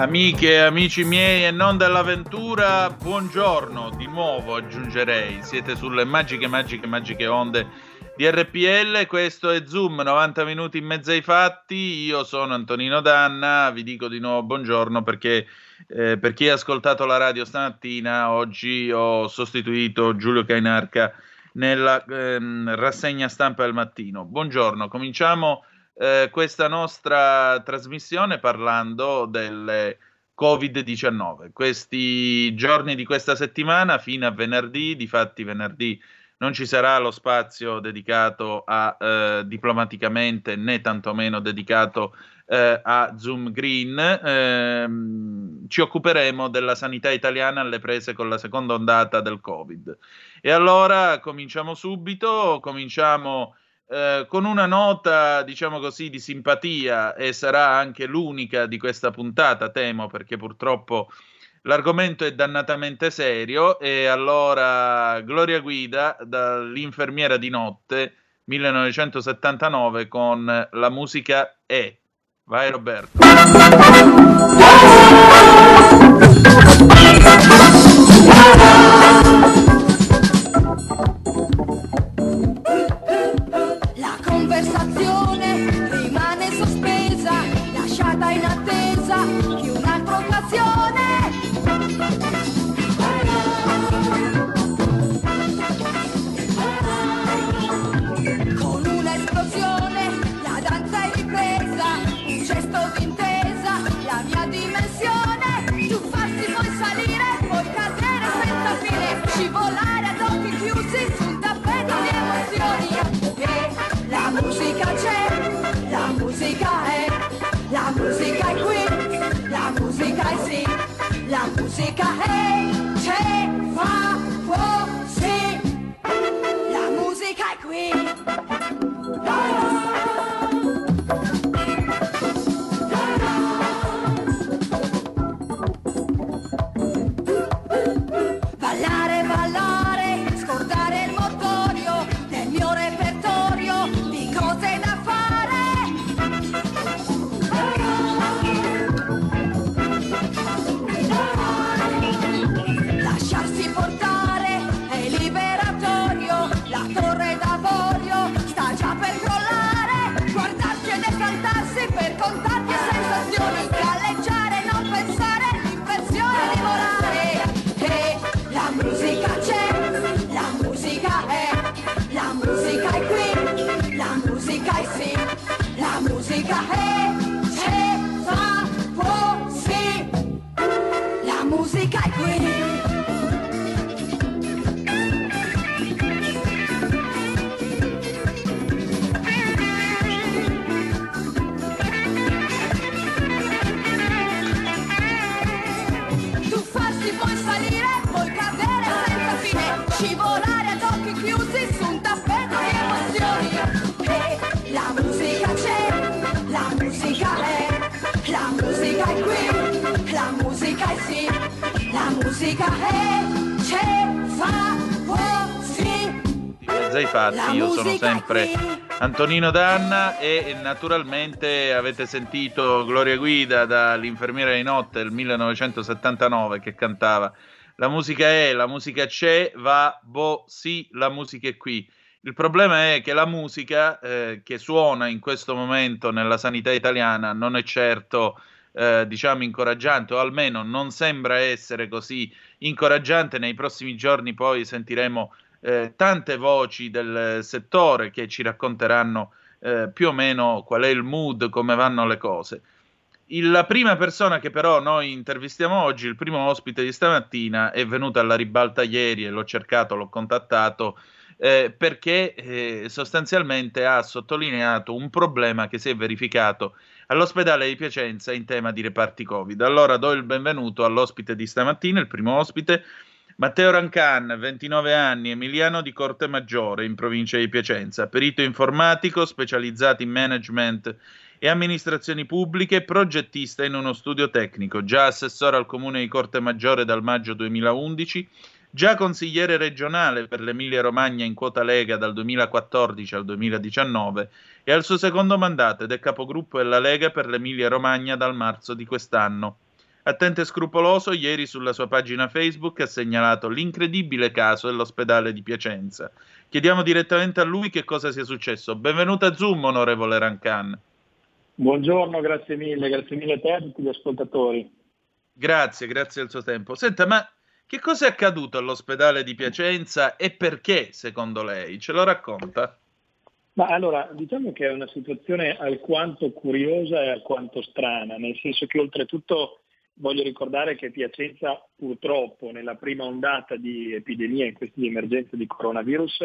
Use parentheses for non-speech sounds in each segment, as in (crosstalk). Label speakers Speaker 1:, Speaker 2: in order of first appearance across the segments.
Speaker 1: Amiche amici miei e non dell'avventura, buongiorno di nuovo aggiungerei. Siete sulle magiche, magiche, magiche onde di RPL. Questo è Zoom, 90 minuti in mezzo ai fatti. Io sono Antonino Danna, vi dico di nuovo buongiorno perché eh, per chi ha ascoltato la radio stamattina, oggi ho sostituito Giulio Cainarca nella ehm, rassegna stampa del mattino. Buongiorno, cominciamo eh, questa nostra trasmissione parlando del Covid-19. Questi giorni di questa settimana, fino a venerdì, difatti venerdì non ci sarà lo spazio dedicato a eh, diplomaticamente né tantomeno dedicato eh, a Zoom Green. Eh, ci occuperemo della sanità italiana alle prese con la seconda ondata del Covid. E allora cominciamo subito, cominciamo eh, con una nota, diciamo così, di simpatia e sarà anche l'unica di questa puntata, temo, perché purtroppo l'argomento è dannatamente serio e allora Gloria Guida dall'infermiera di notte 1979 con la musica E. Vai Roberto. se carrega.
Speaker 2: Musica è, c'è, fa, può, sì.
Speaker 1: mezzo ai fatti, io sono sempre Antonino Danna e naturalmente avete sentito Gloria Guida dall'infermiera di notte del 1979 che cantava la musica è, la musica c'è, va, boh, sì, la musica è qui. Il problema è che la musica eh, che suona in questo momento nella sanità italiana non è certo eh, diciamo incoraggiante o almeno non sembra essere così incoraggiante nei prossimi giorni poi sentiremo eh, tante voci del settore che ci racconteranno eh, più o meno qual è il mood, come vanno le cose. La prima persona che però noi intervistiamo oggi, il primo ospite di stamattina, è venuto alla ribalta ieri e l'ho cercato, l'ho contattato eh, perché eh, sostanzialmente ha sottolineato un problema che si è verificato all'ospedale di Piacenza in tema di reparti Covid. Allora do il benvenuto all'ospite di stamattina, il primo ospite, Matteo Rancan, 29 anni, emiliano di Corte Maggiore, in provincia di Piacenza, perito informatico, specializzato in management e amministrazioni pubbliche, progettista in uno studio tecnico, già assessore al comune di Corte Maggiore dal maggio 2011, già consigliere regionale per l'Emilia Romagna in quota Lega dal 2014 al 2019 e al suo secondo mandato ed è capogruppo della Lega per l'Emilia Romagna dal marzo di quest'anno. Attento e scrupoloso, ieri sulla sua pagina Facebook ha segnalato l'incredibile caso dell'ospedale di Piacenza. Chiediamo direttamente a lui che cosa sia successo. Benvenuto a Zoom, onorevole Rancan.
Speaker 3: Buongiorno, grazie mille, grazie mille a te e a tutti gli ascoltatori.
Speaker 1: Grazie, grazie del suo tempo. Senta, ma che cosa è accaduto all'ospedale di Piacenza e perché, secondo lei? Ce lo racconta?
Speaker 3: Ma allora, diciamo che è una situazione alquanto curiosa e alquanto strana, nel senso che oltretutto voglio ricordare che Piacenza purtroppo nella prima ondata di epidemia, in questa emergenza di coronavirus,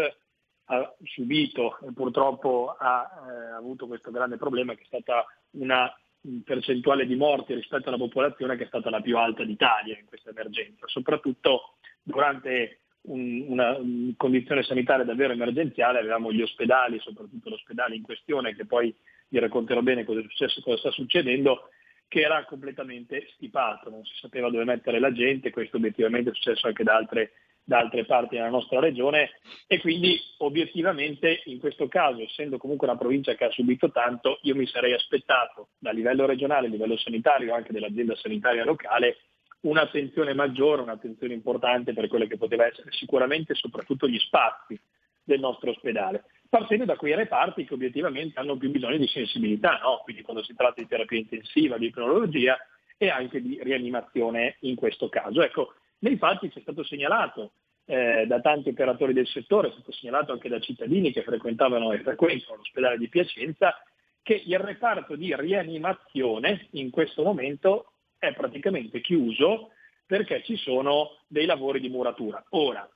Speaker 3: ha subito e purtroppo ha eh, avuto questo grande problema che è stata una percentuale di morti rispetto alla popolazione che è stata la più alta d'Italia in questa emergenza, soprattutto durante un, una un condizione sanitaria davvero emergenziale avevamo gli ospedali, soprattutto l'ospedale in questione, che poi vi racconterò bene cosa è successo, cosa sta succedendo, che era completamente stipato, non si sapeva dove mettere la gente, questo obiettivamente è successo anche da altre da altre parti della nostra regione e quindi obiettivamente in questo caso, essendo comunque una provincia che ha subito tanto, io mi sarei aspettato da livello regionale, a livello sanitario, anche dell'azienda sanitaria locale, un'attenzione maggiore, un'attenzione importante per quello che poteva essere sicuramente soprattutto gli spazi del nostro ospedale, partendo da quei reparti che obiettivamente hanno più bisogno di sensibilità, no? quindi quando si tratta di terapia intensiva, di cronologia e anche di rianimazione in questo caso. Ecco, nei fatti ci è stato segnalato eh, da tanti operatori del settore, è stato segnalato anche da cittadini che frequentavano e frequentano l'ospedale di Piacenza, che il reparto di rianimazione in questo momento è praticamente chiuso perché ci sono dei lavori di muratura. Ora,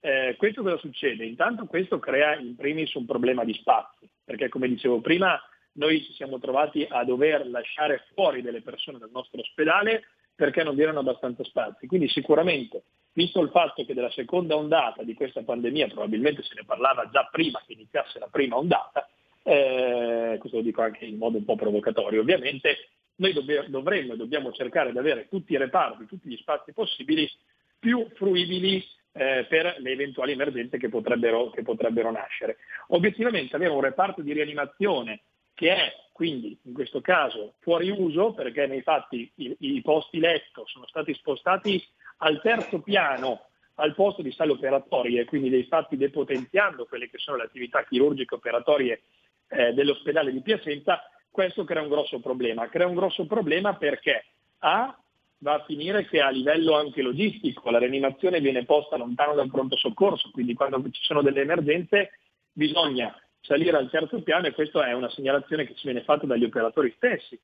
Speaker 3: eh, questo cosa succede? Intanto questo crea in primis un problema di spazi, perché come dicevo prima noi ci siamo trovati a dover lasciare fuori delle persone dal nostro ospedale perché non vi erano abbastanza spazi. Quindi sicuramente, visto il fatto che della seconda ondata di questa pandemia probabilmente se ne parlava già prima che iniziasse la prima ondata, eh, questo lo dico anche in modo un po' provocatorio ovviamente, noi dov- dovremmo e dobbiamo cercare di avere tutti i reparti, tutti gli spazi possibili più fruibili eh, per le eventuali emergenze che potrebbero, che potrebbero nascere. Obiettivamente avere un reparto di rianimazione che è quindi in questo caso fuori uso perché nei fatti i, i posti letto sono stati spostati al terzo piano al posto di sale operatorie, quindi dei fatti depotenziando quelle che sono le attività chirurgiche operatorie eh, dell'ospedale di Piacenza, questo crea un grosso problema. Crea un grosso problema perché A va a finire che a livello anche logistico la rianimazione viene posta lontano dal pronto soccorso, quindi quando ci sono delle emergenze bisogna salire al terzo piano e questa è una segnalazione che ci viene fatta dagli operatori stessi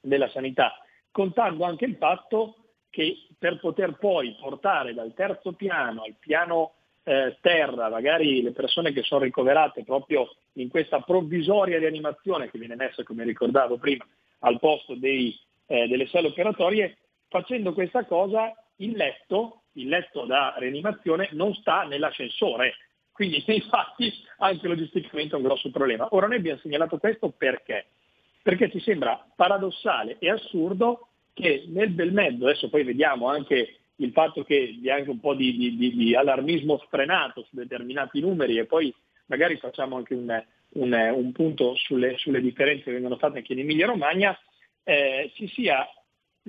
Speaker 3: della sanità, contando anche il fatto che per poter poi portare dal terzo piano al piano eh, terra, magari le persone che sono ricoverate proprio in questa provvisoria rianimazione che viene messa, come ricordavo prima, al posto dei, eh, delle sale operatorie, facendo questa cosa il letto, il letto da rianimazione non sta nell'ascensore, quindi (laughs) infatti anche logisticamente è un grosso problema. Ora noi abbiamo segnalato questo perché? Perché ci sembra paradossale e assurdo che nel bel mezzo, adesso poi vediamo anche il fatto che vi è anche un po' di, di, di allarmismo sfrenato su determinati numeri e poi magari facciamo anche un, un, un punto sulle, sulle, differenze che vengono fatte anche in Emilia Romagna, eh, ci sia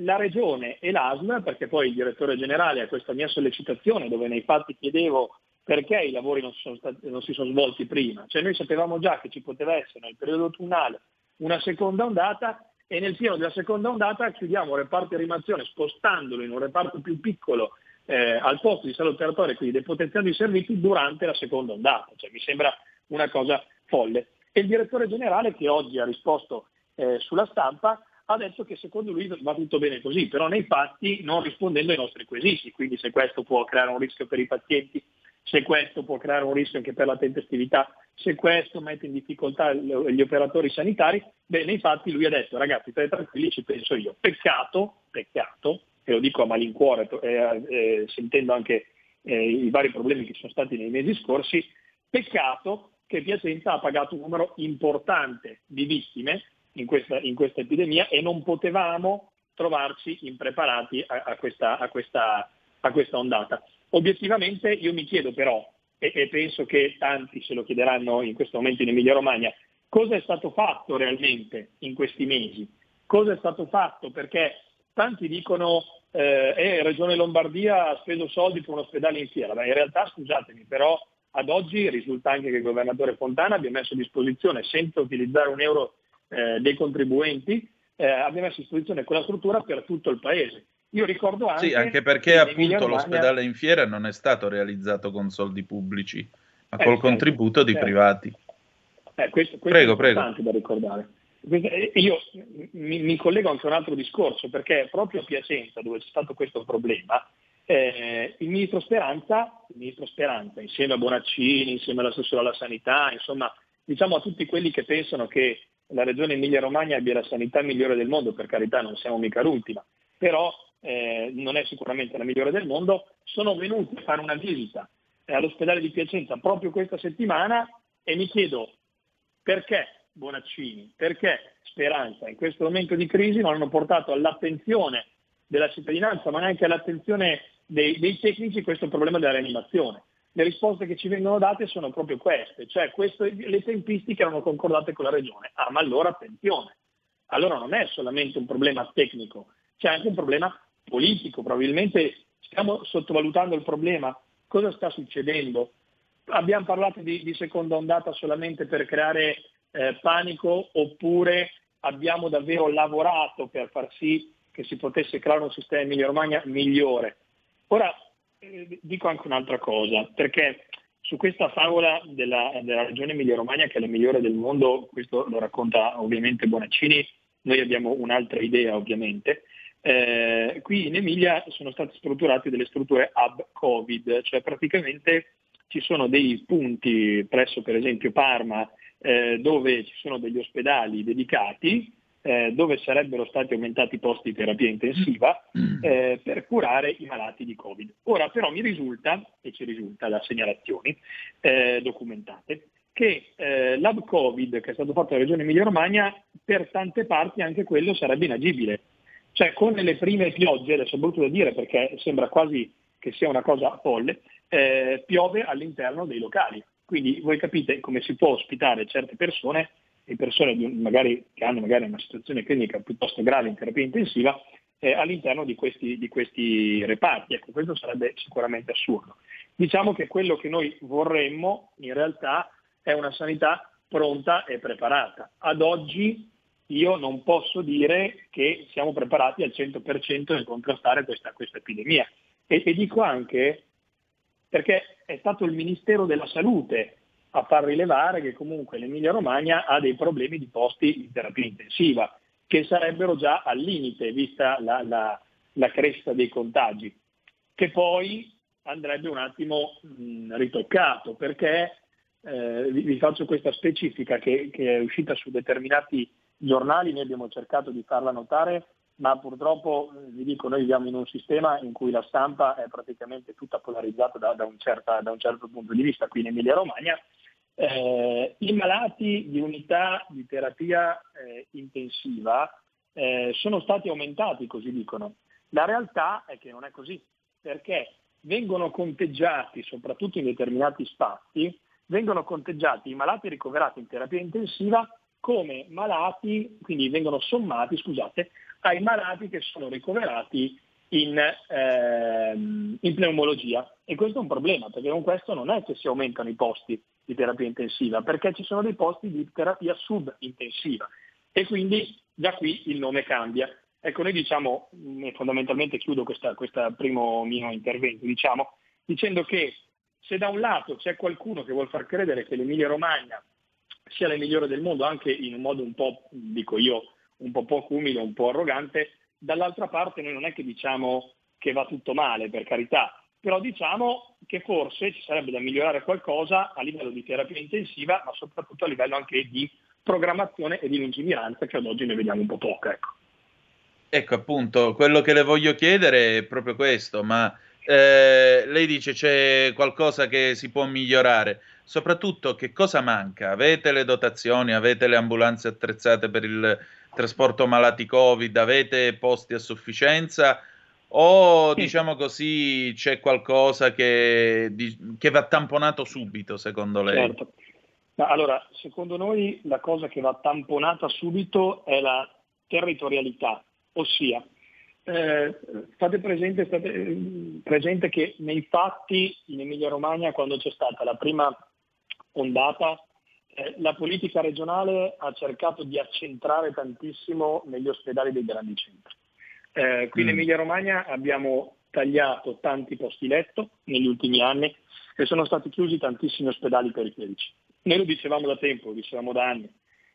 Speaker 3: la regione e l'ASL, perché poi il direttore generale a questa mia sollecitazione, dove nei fatti chiedevo perché i lavori non si, sono stati, non si sono svolti prima. Cioè noi sapevamo già che ci poteva essere nel periodo autunnale una seconda ondata e nel pieno della seconda ondata chiudiamo il reparto di rimazione spostandolo in un reparto più piccolo eh, al posto di sala operatoria, quindi depotenziando i servizi durante la seconda ondata. Cioè, mi sembra una cosa folle. E il direttore generale che oggi ha risposto eh, sulla stampa ha detto che secondo lui va tutto bene così, però nei fatti non rispondendo ai nostri quesiti, quindi se questo può creare un rischio per i pazienti se questo può creare un rischio anche per la tempestività, se questo mette in difficoltà gli operatori sanitari, bene, infatti lui ha detto ragazzi state tranquilli, ci penso io. Peccato, peccato, e lo dico a malincuore, eh, eh, sentendo anche eh, i vari problemi che sono stati nei mesi scorsi. Peccato che Piacenza ha pagato un numero importante di vittime in questa, in questa epidemia e non potevamo trovarci impreparati a, a, questa, a, questa, a questa ondata. Obiettivamente io mi chiedo però, e, e, penso che tanti se lo chiederanno in questo momento in Emilia Romagna, cosa è stato fatto realmente in questi mesi? Cosa è stato fatto? Perché tanti dicono eh, eh, Regione Lombardia ha speso soldi per un ospedale in fiera, ma in realtà scusatemi, però ad oggi risulta anche che il governatore Fontana abbia messo a disposizione, senza utilizzare un euro eh, dei contribuenti, eh, abbia messo a disposizione quella struttura per tutto il paese. Io ricordo anche...
Speaker 1: Sì, anche perché appunto l'ospedale in fiera non è stato realizzato con soldi pubblici, ma eh, col certo, contributo di certo. privati.
Speaker 3: Eh, questo, questo prego, è importante prego. da ricordare. Eh, io mi, mi, collego anche a un altro discorso, perché proprio a Piacenza, dove c'è stato questo problema, eh, il, ministro Speranza, il ministro Speranza, insieme a Bonaccini, insieme all'assessore alla sanità, insomma, diciamo a tutti quelli che pensano che la regione Emilia-Romagna abbia la sanità migliore del mondo, per carità non siamo mica l'ultima, però eh, non è sicuramente la migliore del mondo, sono venuti a fare una visita eh, all'ospedale di Piacenza proprio questa settimana e mi chiedo perché Bonaccini, perché Speranza in questo momento di crisi non hanno portato all'attenzione della cittadinanza, ma neanche all'attenzione dei, dei tecnici questo problema della rianimazione. Le risposte che ci vengono date sono proprio queste, cioè questo, le tempistiche erano concordate con la Regione. Ah, ma allora attenzione, allora non è solamente un problema tecnico, c'è anche un problema politico, probabilmente stiamo sottovalutando il problema, cosa sta succedendo? Abbiamo parlato di, di seconda ondata solamente per creare eh, panico oppure abbiamo davvero lavorato per far sì che si potesse creare un sistema Emilia Romagna migliore. Ora eh, dico anche un'altra cosa, perché su questa favola della, della regione Emilia Romagna che è la migliore del mondo, questo lo racconta ovviamente Bonaccini, noi abbiamo un'altra idea ovviamente, eh, qui in Emilia sono state strutturate delle strutture hub Covid, cioè praticamente ci sono dei punti presso per esempio Parma eh, dove ci sono degli ospedali dedicati eh, dove sarebbero stati aumentati i posti di terapia intensiva eh, per curare i malati di Covid. Ora però mi risulta, e ci risulta da segnalazioni eh, documentate, che eh, l'hub Covid che è stato fatto dalla Regione Emilia-Romagna per tante parti anche quello sarebbe inagibile cioè con le prime piogge, adesso è brutto da dire perché sembra quasi che sia una cosa folle, eh, piove all'interno dei locali. Quindi voi capite come si può ospitare certe persone, e persone di, magari, che hanno magari una situazione clinica piuttosto grave in terapia intensiva, eh, all'interno di questi, di questi reparti. Ecco, questo sarebbe sicuramente assurdo. Diciamo che quello che noi vorremmo in realtà è una sanità pronta e preparata. Ad oggi io non posso dire che siamo preparati al 100% nel contrastare questa, questa epidemia. E, e, dico anche perché è stato il Ministero della Salute a far rilevare che comunque l'Emilia Romagna ha dei problemi di posti di terapia intensiva, che sarebbero già al limite vista la, la, la cresta dei contagi, che poi andrebbe un attimo mh, ritoccato, perché eh, vi, vi, faccio questa specifica che, che è uscita su determinati giornali, noi abbiamo cercato di farla notare, ma purtroppo eh, vi dico, noi viviamo in un sistema in cui la stampa è praticamente tutta polarizzata da, da, un, certa, da un, certo punto di vista. Qui in Emilia Romagna eh, i malati di unità di terapia eh, intensiva eh, sono stati aumentati, così dicono. La realtà è che non è così, perché vengono conteggiati, soprattutto in determinati spazi, vengono conteggiati i malati ricoverati in terapia intensiva come malati, quindi vengono sommati, scusate, ai malati che sono ricoverati in, ehm, in, pneumologia. E questo è un problema, perché con questo non è che si aumentano i posti di terapia intensiva, perché ci sono dei posti di terapia subintensiva. E quindi già qui il nome cambia. Ecco, noi diciamo, mm, fondamentalmente chiudo questo primo mio intervento, diciamo, dicendo che se da un lato c'è qualcuno che vuole far credere che l'Emilia Romagna sia la migliore del mondo, anche in un modo un po', dico io, un po' poco umile, un po' arrogante, dall'altra parte noi non è che diciamo che va tutto male, per carità, però diciamo che forse ci sarebbe da migliorare qualcosa a livello di terapia intensiva, ma soprattutto a livello anche di programmazione e di lungimiranza, che ad oggi ne vediamo un po' poca. Ecco.
Speaker 1: ecco appunto, quello che le voglio chiedere è proprio questo, ma eh, lei dice c'è qualcosa che si può migliorare. Soprattutto che cosa manca? Avete le dotazioni, avete le ambulanze attrezzate per il trasporto malati Covid, avete posti a sufficienza o diciamo così c'è qualcosa che, di, che, va tamponato subito secondo lei?
Speaker 3: Certo. allora, secondo noi la cosa che va tamponata subito è la territorialità, ossia eh, state presente, state eh, presente che nei fatti in Emilia Romagna quando c'è stata la prima ondata eh, la politica regionale ha cercato di accentrare tantissimo negli ospedali dei grandi centri. Eh, qui mm. in Emilia Romagna abbiamo tagliato tanti posti letto negli ultimi anni e sono stati chiusi tantissimi ospedali periferici. Noi lo dicevamo da tempo, lo dicevamo da anni.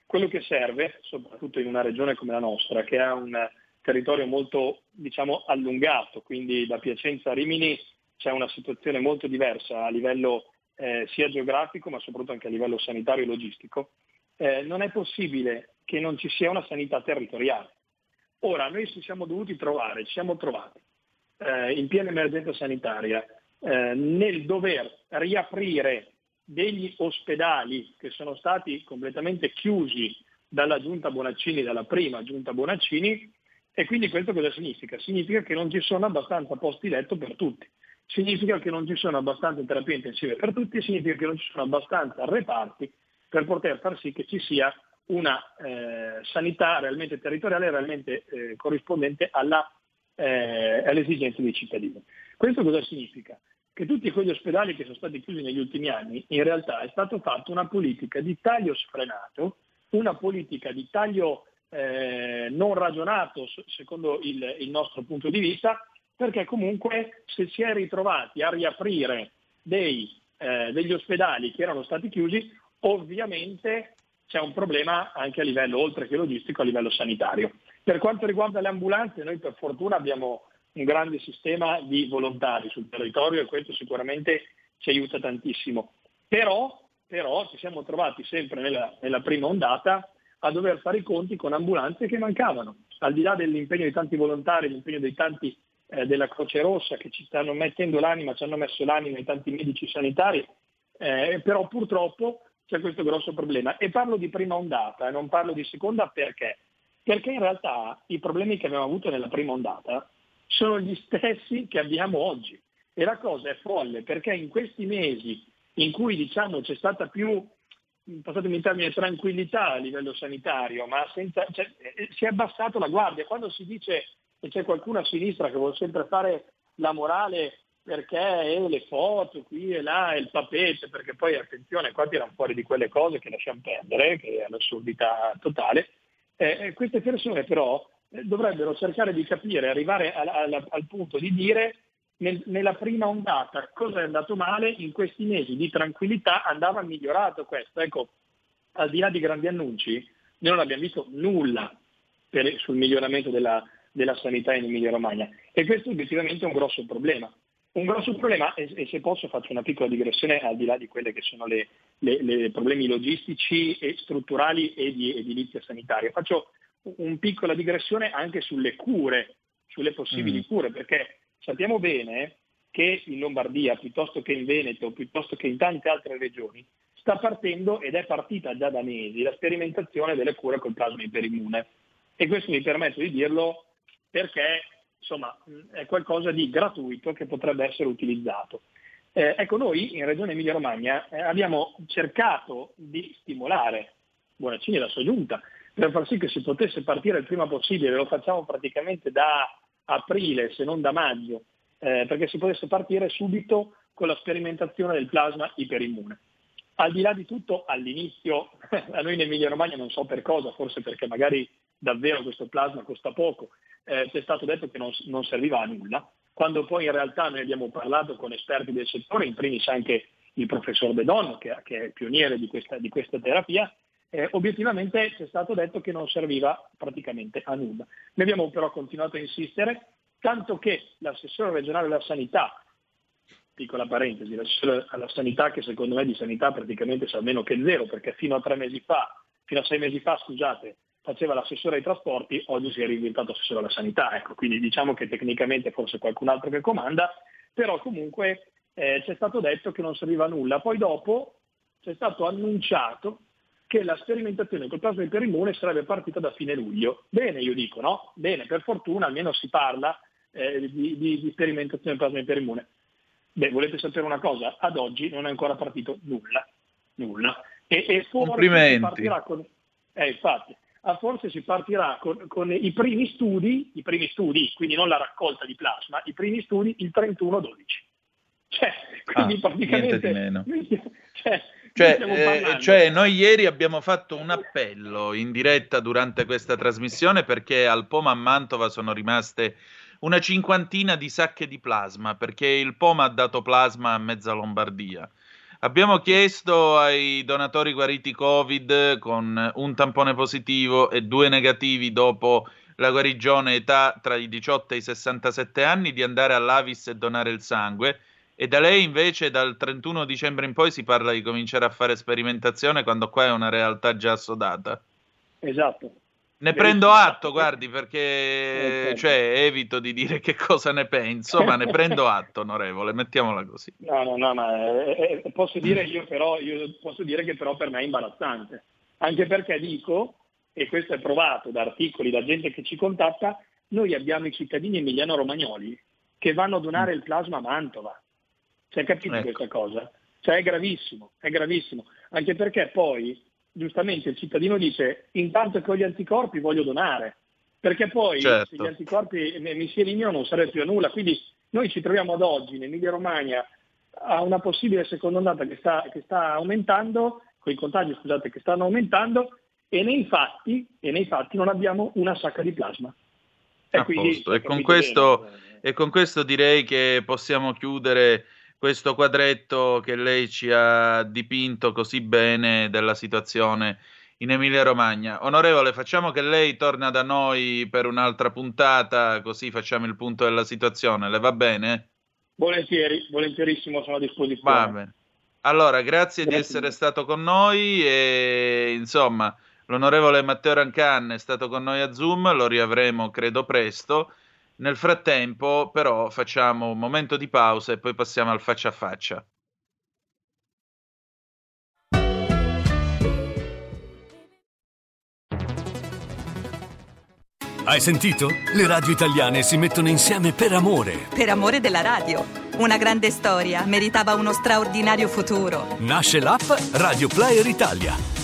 Speaker 3: Quello che serve, soprattutto in una regione come la nostra, che ha un territorio molto diciamo, allungato, quindi da Piacenza a Rimini c'è una situazione molto diversa a livello eh, sia geografico ma soprattutto anche a livello sanitario e logistico, eh, non è possibile che non ci sia una sanità territoriale. Ora, noi ci siamo dovuti trovare, ci siamo trovati eh, in piena emergenza sanitaria eh, nel dover riaprire degli ospedali che sono stati completamente chiusi dalla giunta Bonaccini, dalla prima giunta Bonaccini, e quindi questo cosa significa? Significa che non ci sono abbastanza posti letto per tutti significa che non ci sono abbastanza terapie intensive per tutti, significa che non ci sono abbastanza reparti per poter far sì che ci sia una eh, sanità realmente territoriale, realmente eh, corrispondente alla, eh, alle esigenze dei cittadini. Questo cosa significa? Che tutti quegli ospedali che sono stati chiusi negli ultimi anni, in realtà è stata fatta una politica di taglio sfrenato, una politica di taglio eh, non ragionato secondo il, il nostro punto di vista, perché comunque se si è ritrovati a riaprire dei, eh, degli ospedali che erano stati chiusi, ovviamente c'è un problema anche a livello, oltre che logistico, a livello sanitario. Per quanto riguarda le ambulanze, noi per fortuna abbiamo un grande sistema di volontari sul territorio e questo sicuramente ci aiuta tantissimo. Però, però ci siamo trovati sempre nella, nella prima ondata a dover fare i conti con ambulanze che mancavano. Al di là dell'impegno di tanti volontari, l'impegno dei tanti eh, della Croce Rossa che ci stanno mettendo l'anima, ci hanno messo l'anima i tanti medici sanitari, eh, però purtroppo c'è questo grosso problema. E parlo di prima ondata non parlo di seconda perché? Perché in realtà i problemi che abbiamo avuto nella prima ondata sono gli stessi che abbiamo oggi. E la cosa è folle perché in questi mesi in cui diciamo, c'è stata più, passatemi in termini, tranquillità a livello sanitario, ma senza, cioè, eh, si è abbassato la guardia. Quando si dice e c'è qualcuno a sinistra che vuole sempre fare la morale perché eh, le foto qui e là il papete, perché poi attenzione, qua tirano fuori di quelle cose che lasciamo perdere, che è l'assurdità totale. Eh, queste persone però eh, dovrebbero cercare di capire, arrivare al, al, al punto di dire nel, nella prima ondata cosa è andato male, in questi mesi di tranquillità andava migliorato questo. Ecco, al di là di grandi annunci, noi non abbiamo visto nulla per, sul miglioramento della, della sanità in Emilia Romagna e questo obiettivamente è un grosso problema. Un grosso problema, e, e se posso faccio una piccola digressione al di là di quelle che sono i problemi logistici e strutturali e di edilizia sanitaria. Faccio una piccola digressione anche sulle cure, sulle possibili mm. cure, perché sappiamo bene che in Lombardia, piuttosto che in Veneto, piuttosto che in tante altre regioni, sta partendo ed è partita già da mesi la sperimentazione delle cure col plasma iperimmune. E questo mi permetto di dirlo perché insomma, è qualcosa di gratuito che potrebbe essere utilizzato. Eh, ecco, noi in Regione Emilia-Romagna eh, abbiamo cercato di stimolare Bonaccini e la sua giunta per far sì che si potesse partire il prima possibile, lo facciamo praticamente da aprile se non da maggio, eh, perché si potesse partire subito con la sperimentazione del plasma iperimmune. Al di là di tutto, all'inizio, (laughs) a noi in Emilia Romagna non so per cosa, forse perché magari davvero questo plasma costa poco, eh, ci è stato detto che non, non, serviva a nulla, quando poi in realtà noi abbiamo parlato con esperti del settore, in primis anche il professor Bedon, che, che è pioniere di questa, di questa terapia, eh, obiettivamente ci è stato detto che non serviva praticamente a nulla. Noi abbiamo però continuato a insistere, tanto che l'assessore regionale della sanità, piccola parentesi, l'assessore alla sanità che secondo me di sanità praticamente sa meno che zero, perché fino a tre mesi fa, fino a sei mesi fa, scusate, faceva l'assessore ai trasporti, oggi si è reinventato assessore alla sanità. Ecco, quindi diciamo che tecnicamente forse qualcun altro che comanda, però comunque eh, c'è stato detto che non serviva a nulla. Poi dopo c'è stato annunciato che la sperimentazione col plasma iperimmune sarebbe partita da fine luglio. Bene, io dico, no? Bene, per fortuna almeno si parla eh, di, di, di, sperimentazione plasma iperimmune. Beh, volete sapere una cosa? Ad oggi non è ancora partito nulla. Nulla.
Speaker 1: E, e forse si partirà con...
Speaker 3: Eh, infatti, forse si partirà con, con, i primi studi, i primi studi, quindi non la raccolta di plasma, i primi studi il 31-12. Cioè, quindi ah, praticamente... Meno. (laughs)
Speaker 1: Cioè, cioè, eh, cioè, noi ieri abbiamo fatto un appello in diretta durante questa trasmissione perché al Poma a Mantova sono rimaste una cinquantina di sacche di plasma perché il Poma ha dato plasma a mezza Lombardia. Abbiamo chiesto ai donatori guariti Covid con un tampone positivo e due negativi dopo la guarigione età tra i 18 e i 67 anni di andare all'Avis e donare il sangue e da lei invece dal 31 dicembre in poi si parla di cominciare a fare sperimentazione quando qua è una realtà già assodata.
Speaker 3: Esatto.
Speaker 1: Ne prendo atto, guardi, perché eh, cioè, evito di dire che cosa ne penso, ma ne prendo (laughs) atto, onorevole, mettiamola così.
Speaker 3: No, no, no, ma eh, eh, posso dire io però, io posso dire che però per me è imbarazzante, anche perché dico, e questo è provato da articoli, da gente che ci contatta, noi abbiamo i cittadini emiliano-romagnoli che vanno a donare il plasma a Mantova. Cioè, capite ecco. questa cosa? Cioè, è gravissimo, è gravissimo, anche perché poi giustamente il cittadino dice intanto che ho gli anticorpi voglio donare, perché poi certo. se gli anticorpi mi si eliminano non serve più a nulla. Quindi noi ci troviamo ad oggi in Emilia Romagna a una possibile seconda ondata che sta, che sta aumentando, con i contagi scusate che stanno aumentando e nei fatti, e nei fatti non abbiamo una sacca di plasma.
Speaker 1: E, quindi, e, con questo, e con questo direi che possiamo chiudere questo quadretto che lei ci ha dipinto così bene della situazione in Emilia Romagna. Onorevole, facciamo che lei torna da noi per un'altra puntata, così facciamo il punto della situazione. Le va bene?
Speaker 3: Volentieri, volentierissimo, sono a disposizione.
Speaker 1: Va bene. Allora, grazie, grazie, di essere stato con noi e insomma, l'onorevole Matteo Rancan è stato con noi a Zoom, lo riavremo credo presto nel frattempo, però, facciamo un momento di pausa e poi passiamo al faccia a faccia.
Speaker 4: Hai sentito? Le radio italiane si mettono insieme per amore.
Speaker 5: Per amore della radio. Una grande storia meritava uno straordinario futuro.
Speaker 4: Nasce l'app Radio Player Italia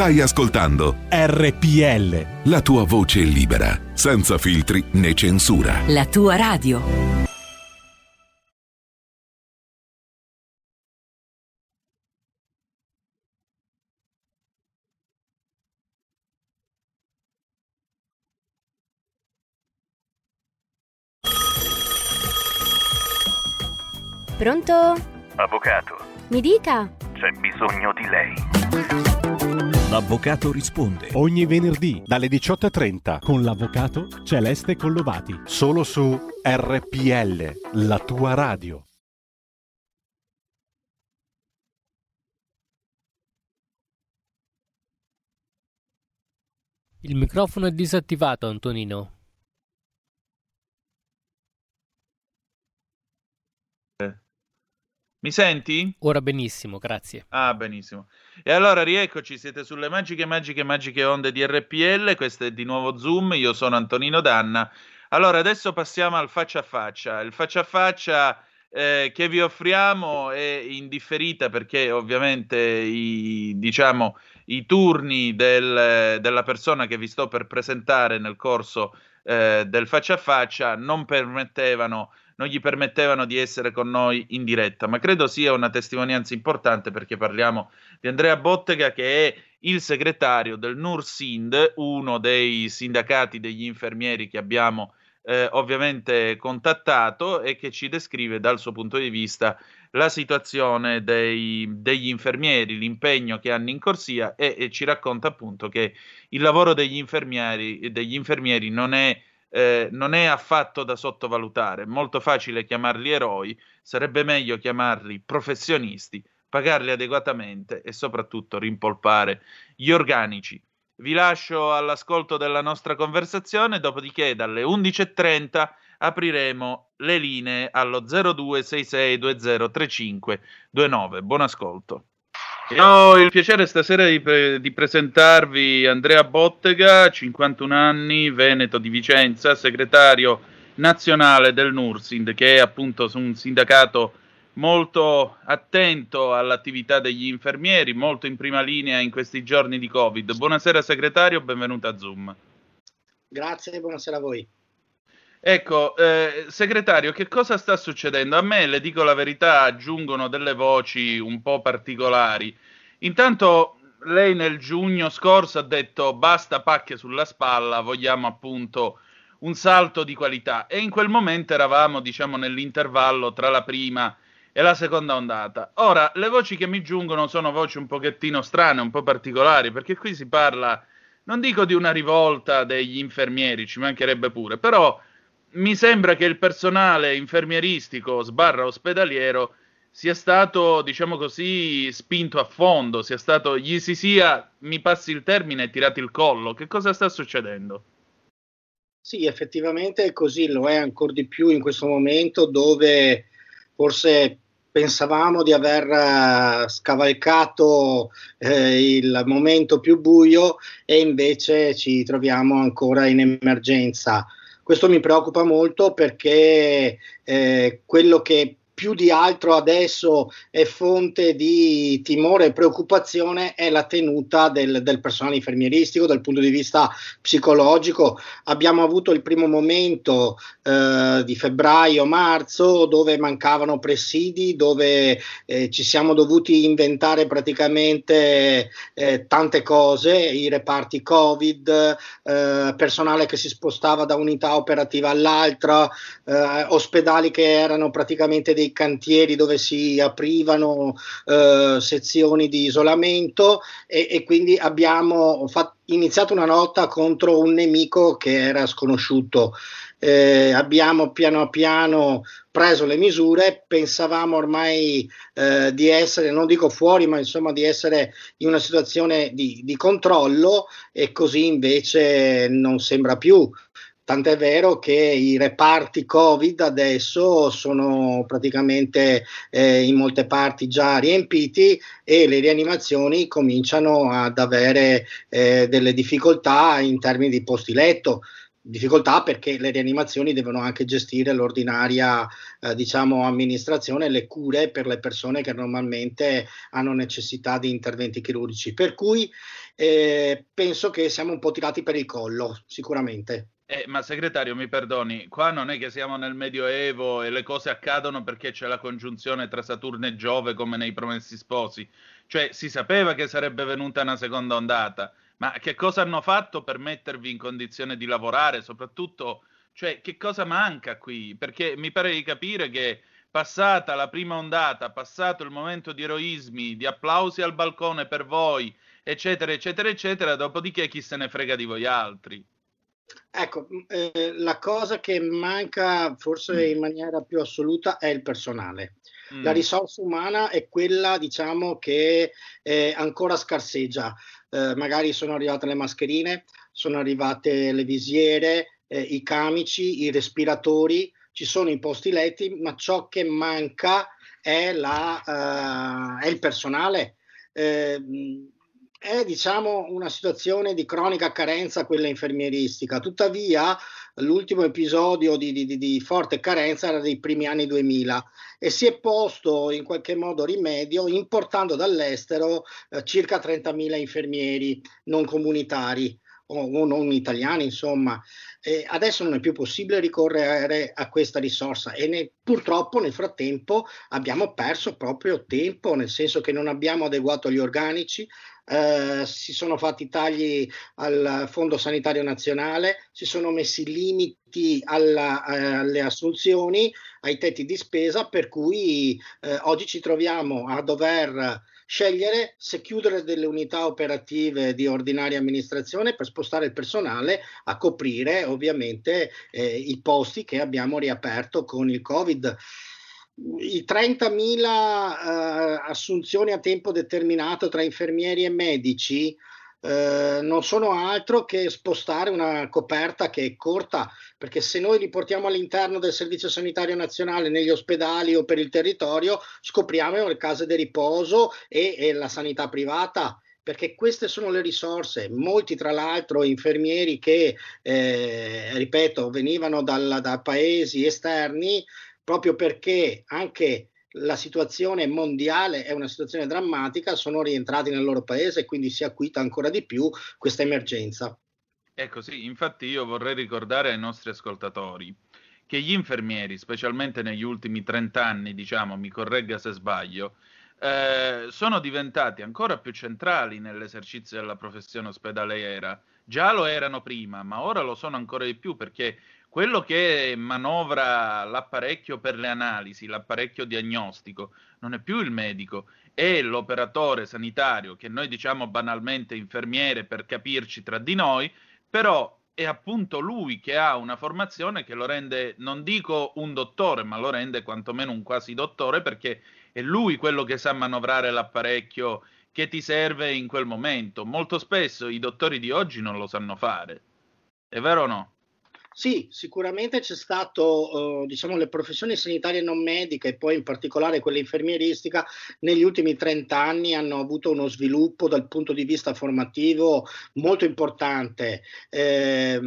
Speaker 6: Stai ascoltando
Speaker 7: RPL.
Speaker 6: La tua voce libera, senza filtri né censura.
Speaker 5: La tua radio.
Speaker 8: Pronto?
Speaker 9: Avvocato.
Speaker 8: Mi dica.
Speaker 9: C'è bisogno di lei.
Speaker 7: L'avvocato risponde ogni venerdì dalle 18.30 con l'avvocato Celeste Collovati. Solo su RPL, la tua radio.
Speaker 10: Il microfono è disattivato, Antonino.
Speaker 1: Mi senti?
Speaker 10: Ora benissimo, grazie.
Speaker 1: Ah, benissimo. E allora rieccoci, siete sulle magiche, magiche, magiche onde di RPL, questo è di nuovo Zoom, io sono Antonino Danna. Allora, adesso passiamo al faccia a faccia. Il faccia a faccia eh, che vi offriamo è indifferita perché ovviamente i, diciamo, i turni del, della persona che vi sto per presentare nel corso eh, del faccia a faccia non permettevano non gli permettevano di essere con noi in diretta, ma credo sia una testimonianza importante perché parliamo di Andrea Bottega che è il segretario del NURSIND, uno dei sindacati degli infermieri che abbiamo eh, ovviamente contattato e che ci descrive dal suo punto di vista la situazione dei, degli infermieri, l'impegno che hanno in corsia e, e, ci racconta appunto che il lavoro degli infermieri, degli infermieri non, è, eh, non è affatto da sottovalutare. Molto facile chiamarli eroi, sarebbe meglio chiamarli professionisti, pagarli adeguatamente e soprattutto rimpolpare gli organici. Vi lascio all'ascolto della nostra conversazione, dopodiché dalle 11.30 apriremo le linee allo 0266203529. Buon ascolto. Ho il piacere stasera di, pre- di, presentarvi Andrea Bottega, 51 anni, Veneto di Vicenza, segretario nazionale del NURSIND, che è appunto un sindacato molto attento all'attività degli infermieri, molto in prima linea in questi giorni di Covid. Buonasera segretario, benvenuto a Zoom.
Speaker 11: Grazie, buonasera a voi.
Speaker 1: Ecco, eh, segretario, che cosa sta succedendo? A me, le dico la verità, aggiungono delle voci un po' particolari. Intanto lei nel giugno scorso ha detto basta pacche sulla spalla, vogliamo appunto un salto di qualità e in quel momento eravamo, diciamo, nell'intervallo tra la prima e la seconda ondata. Ora, le voci che mi giungono sono voci un pochettino strane, un po' particolari, perché qui si parla, non dico di una rivolta degli infermieri, ci mancherebbe pure, però mi sembra che il personale infermieristico sbarra ospedaliero sia stato, diciamo così, spinto a fondo, sia stato, gli si sia, mi passi il termine, tirato il collo. Che cosa sta succedendo?
Speaker 11: Sì, effettivamente è così, lo è ancora di più in questo momento dove forse pensavamo di aver uh, scavalcato eh, il momento più buio e invece ci troviamo ancora in emergenza. Questo mi preoccupa molto perché eh, quello che più di altro adesso è fonte di timore e preoccupazione è la tenuta del, del, personale infermieristico dal punto di vista psicologico. Abbiamo avuto il primo momento eh, di febbraio-marzo dove mancavano presidi, dove eh, ci siamo dovuti inventare praticamente eh, tante cose, i reparti Covid, eh, personale che si spostava da unità operativa all'altra, eh, ospedali che erano praticamente cantieri dove si aprivano eh, sezioni di isolamento e, e quindi abbiamo fatto, iniziato una lotta contro un nemico che era sconosciuto. Eh, abbiamo piano piano preso le misure, pensavamo ormai eh, di essere, non dico fuori, ma insomma di essere in una situazione di, di controllo e così invece non sembra più. Tant'è vero che i reparti Covid adesso sono praticamente eh, in molte parti già riempiti e le rianimazioni cominciano ad avere eh, delle difficoltà in termini di posti letto. Difficoltà perché le rianimazioni devono anche gestire l'ordinaria eh, diciamo amministrazione le cure per le persone che normalmente hanno necessità di interventi chirurgici. Per cui eh, penso che siamo un po' tirati per il collo sicuramente
Speaker 1: eh, ma segretario, mi perdoni, qua non è che siamo nel Medioevo e le cose accadono perché c'è la congiunzione tra Saturno e Giove come nei Promessi Sposi. Cioè, si sapeva che sarebbe venuta una seconda ondata, ma che cosa hanno fatto per mettervi in condizione di lavorare? Soprattutto, cioè, che cosa manca qui? Perché mi pare di capire che passata la prima ondata, passato il momento di eroismi, di applausi al balcone per voi, eccetera, eccetera, eccetera, dopodiché chi se ne frega di voi altri?
Speaker 11: Ecco, eh, la cosa che manca forse mm. in maniera più assoluta è il personale. Mm. La risorsa umana è quella, diciamo, che eh, ancora scarseggia. Eh, magari sono arrivate le mascherine, sono arrivate le visiere, eh, i camici, i respiratori, ci sono i posti letti, ma ciò che manca è, la, uh, è il personale. È diciamo una situazione di cronica carenza quella infermieristica. Tuttavia, l'ultimo episodio di, di, di, forte carenza era dei primi anni 2000 e si è posto in qualche modo rimedio importando dall'estero eh, circa 30.000 infermieri non comunitari o, o non italiani, insomma. Eh, adesso non è più possibile ricorrere a questa risorsa e ne, purtroppo nel frattempo abbiamo perso proprio tempo, nel senso che non abbiamo adeguato gli organici, eh, si sono fatti tagli al Fondo Sanitario Nazionale, si sono messi limiti alla, eh, alle assunzioni, ai tetti di spesa, per cui eh, oggi ci troviamo a dover scegliere se chiudere delle unità operative di ordinaria amministrazione per spostare il personale a coprire ovviamente i posti che abbiamo riaperto con il Covid i 30.000 eh, assunzioni a tempo determinato tra infermieri e medici eh, non sono altro che spostare una coperta che è corta, perché se noi li portiamo all'interno del Servizio Sanitario Nazionale, negli ospedali o per il territorio, scopriamo le case di riposo e, e la sanità privata perché queste sono le risorse. Molti, tra l'altro, infermieri che, eh, ripeto, venivano dal, da paesi esterni proprio perché anche la situazione mondiale è una situazione drammatica, sono rientrati nel loro paese e quindi si acquita ancora di più questa emergenza.
Speaker 1: Ecco sì, infatti io vorrei ricordare ai nostri ascoltatori che gli infermieri, specialmente negli ultimi 30 anni, diciamo, mi corregga se sbaglio, eh, sono diventati ancora più centrali nell'esercizio della professione ospedaliera. Già lo erano prima, ma ora lo sono ancora di più perché quello che manovra l'apparecchio per le analisi, l'apparecchio diagnostico, non è più il medico, è l'operatore sanitario, che noi diciamo banalmente infermiere per capirci tra di noi, però è appunto lui che ha una formazione che lo rende, non dico un dottore, ma lo rende quantomeno un quasi dottore, perché è lui quello che sa manovrare l'apparecchio che ti serve in quel momento. Molto spesso i dottori di oggi non lo sanno fare. È vero o no?
Speaker 11: Sì, sicuramente c'è stato, eh, diciamo, le professioni sanitarie non mediche e poi in particolare quella infermieristica negli ultimi 30 anni hanno avuto uno sviluppo dal punto di vista formativo molto importante. Eh,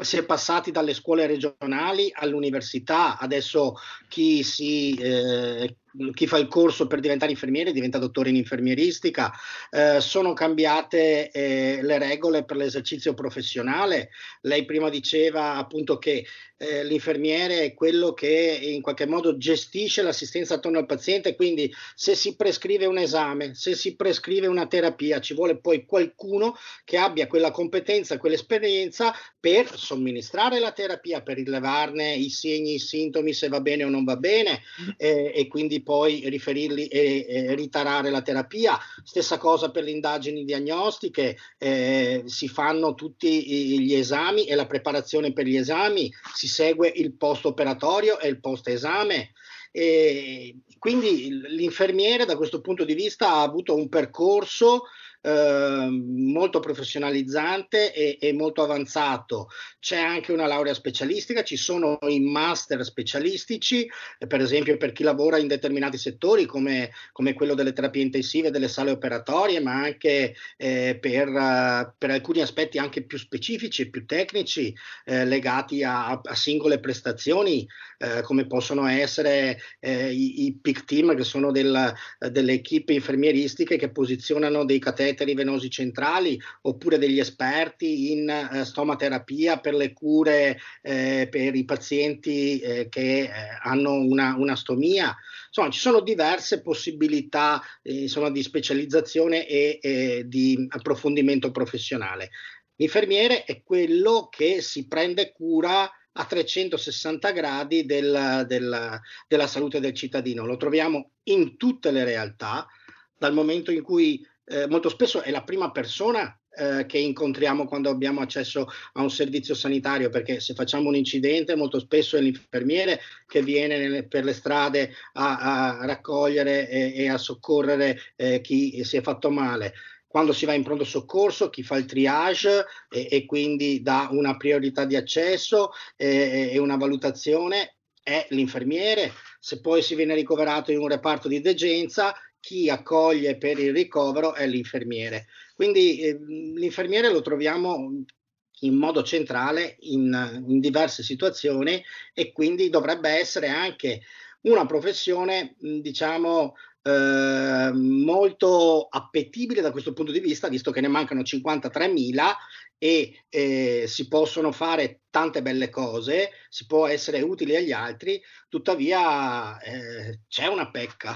Speaker 11: si è passati dalle scuole regionali all'università, adesso chi si eh, chi fa il corso per diventare infermiere diventa dottore in infermieristica, eh, sono cambiate eh, le regole per l'esercizio professionale. Lei prima diceva appunto che eh, l'infermiere è quello che in qualche modo gestisce l'assistenza attorno al paziente, quindi se si prescrive un esame, se si prescrive una terapia, ci vuole poi qualcuno che abbia quella competenza, quell'esperienza per somministrare la terapia, per rilevarne i segni, i sintomi, se va bene o non va bene mm. eh, e quindi poi riferirli e, e, ritarare la terapia. Stessa cosa per le indagini diagnostiche, eh, si fanno tutti gli esami e la preparazione per gli esami, si segue il post operatorio e il post esame. E quindi l'infermiere da questo punto di vista ha avuto un percorso Ehm, molto professionalizzante e, e, molto avanzato. C'è anche una laurea specialistica, ci sono i master specialistici, eh, per esempio per chi lavora in determinati settori come, come quello delle terapie intensive, delle sale operatorie, ma anche eh, per, uh, per, alcuni aspetti anche più specifici e più tecnici eh, legati a, a, singole prestazioni, eh, come possono essere eh, i, i PIC team, che sono del, delle equip infermieristiche che posizionano dei cateti cateteri venosi centrali oppure degli esperti in eh, stomaterapia per le cure eh, per i pazienti eh, che eh, hanno una, una, stomia. Insomma, ci sono diverse possibilità eh, insomma, di specializzazione e, e di approfondimento professionale. L'infermiere è quello che si prende cura a 360 gradi del, del, della salute del cittadino. Lo troviamo in tutte le realtà, dal momento in cui eh, molto spesso è la prima persona eh, che incontriamo quando abbiamo accesso a un servizio sanitario, perché se facciamo un incidente molto spesso è l'infermiere che viene nelle, per le strade a, a raccogliere e, e, a soccorrere eh, chi si è fatto male quando si va in pronto soccorso, chi fa il triage e, e quindi dà una priorità di accesso e, e, una valutazione è l'infermiere. Se poi si viene ricoverato in un reparto di degenza, chi accoglie per il ricovero è l'infermiere. Quindi eh, l'infermiere lo troviamo in modo centrale in, in, diverse situazioni e quindi dovrebbe essere anche una professione, diciamo, eh, molto appetibile da questo punto di vista, visto che ne mancano 53.000 e eh, si possono fare tante belle cose, si può essere utili agli altri, tuttavia eh, c'è una pecca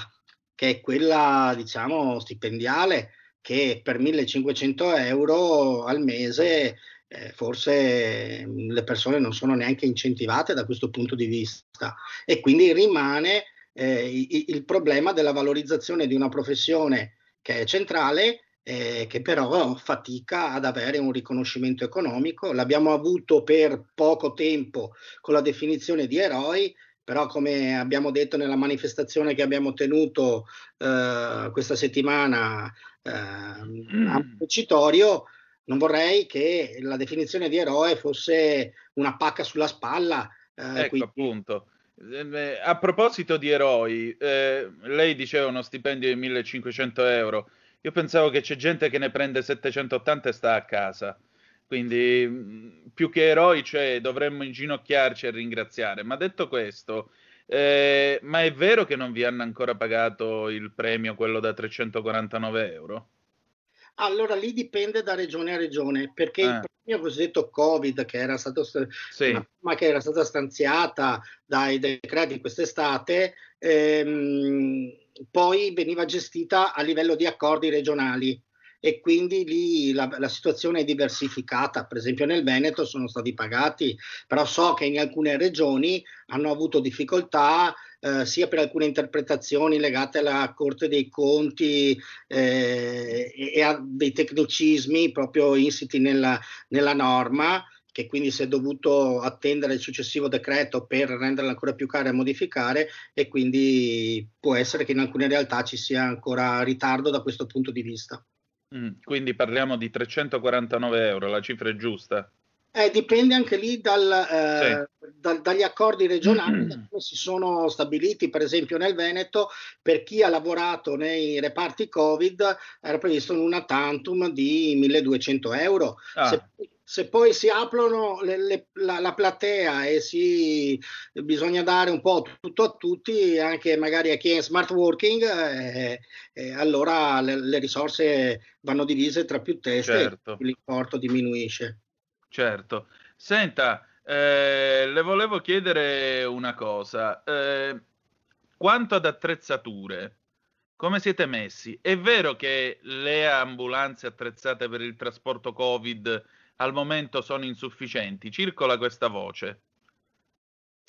Speaker 11: che è quella, diciamo, stipendiale, che per 1500 euro al mese eh, forse le persone non sono neanche incentivate da questo punto di vista e quindi rimane eh, il, il problema della valorizzazione di una professione che è centrale eh, che però fatica ad avere un riconoscimento economico. L'abbiamo avuto per poco tempo con la definizione di eroi, però come abbiamo detto nella manifestazione che abbiamo tenuto eh, questa settimana eh, a Montecitorio, non vorrei che la definizione di eroe fosse una pacca sulla spalla.
Speaker 1: Eh, ecco quindi... appunto. Eh, a proposito di eroi, eh, lei diceva uno stipendio di 1500 euro. Io pensavo che c'è gente che ne prende 780 e sta a casa. Quindi mm, più che eroi, cioè, dovremmo inginocchiarci e ringraziare. Ma detto questo, eh, ma è vero che non vi hanno ancora pagato il premio, quello da 349 euro?
Speaker 11: Allora lì dipende da regione a regione, perché eh. il premio cosiddetto Covid, che era, stato, sì. ma che era stata stanziata dai decreti quest'estate, ehm, poi veniva gestita a livello di accordi regionali e quindi lì la, la, situazione è diversificata. Per esempio nel Veneto sono stati pagati, però so che in alcune regioni hanno avuto difficoltà eh, sia per alcune interpretazioni legate alla Corte dei Conti eh, e a dei tecnicismi proprio insiti nella, nella norma che quindi si è dovuto attendere il successivo decreto per renderla ancora più cara e modificare e quindi può essere che in alcune realtà ci sia ancora ritardo da questo punto di vista.
Speaker 1: Mm, quindi parliamo di 349 euro, la cifra è giusta?
Speaker 11: Eh, dipende anche lì dal, eh, sì. da, dagli accordi regionali mm-hmm. che si sono stabiliti, per esempio nel Veneto, per chi ha lavorato nei reparti Covid era previsto una tantum di 1200 euro. Ah. Se, se poi si aprono le, le, la, la, platea e si, bisogna dare un po' tutto a tutti, anche magari a chi è in smart working, eh, eh, allora le, le, risorse vanno divise tra più teste certo. e l'importo diminuisce.
Speaker 1: Certo. Senta, eh, le volevo chiedere una cosa. Eh, quanto ad attrezzature, come siete messi? È vero che le ambulanze attrezzate per il trasporto Covid al momento sono insufficienti. Circola questa voce.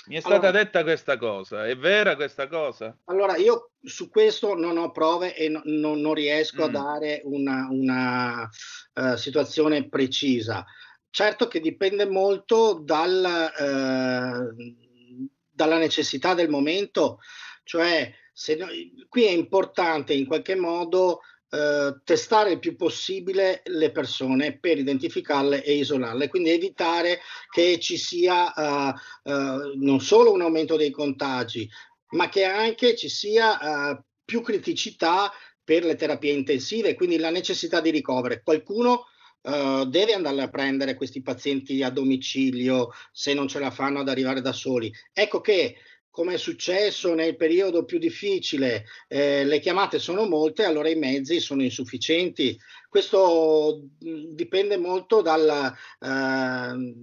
Speaker 1: Mi è stata allora, detta questa cosa, è vera questa cosa?
Speaker 11: Allora, io su questo non ho prove e no, no, non riesco mm. a dare una, una uh, situazione precisa. Certo che dipende molto dal, uh, dalla necessità del momento, cioè no, qui è importante in qualche modo eh, testare il più possibile le persone per identificarle e isolarle, quindi evitare che ci sia uh, uh, non solo un aumento dei contagi, ma che anche ci sia più criticità per le terapie intensive, quindi la necessità di ricovero. Qualcuno Uh, deve andare a prendere questi pazienti a domicilio se non ce la fanno ad arrivare da soli. Ecco che come è successo nel periodo più difficile, eh, le chiamate sono molte, allora i mezzi sono insufficienti. Questo mm, dipende molto dalla, eh,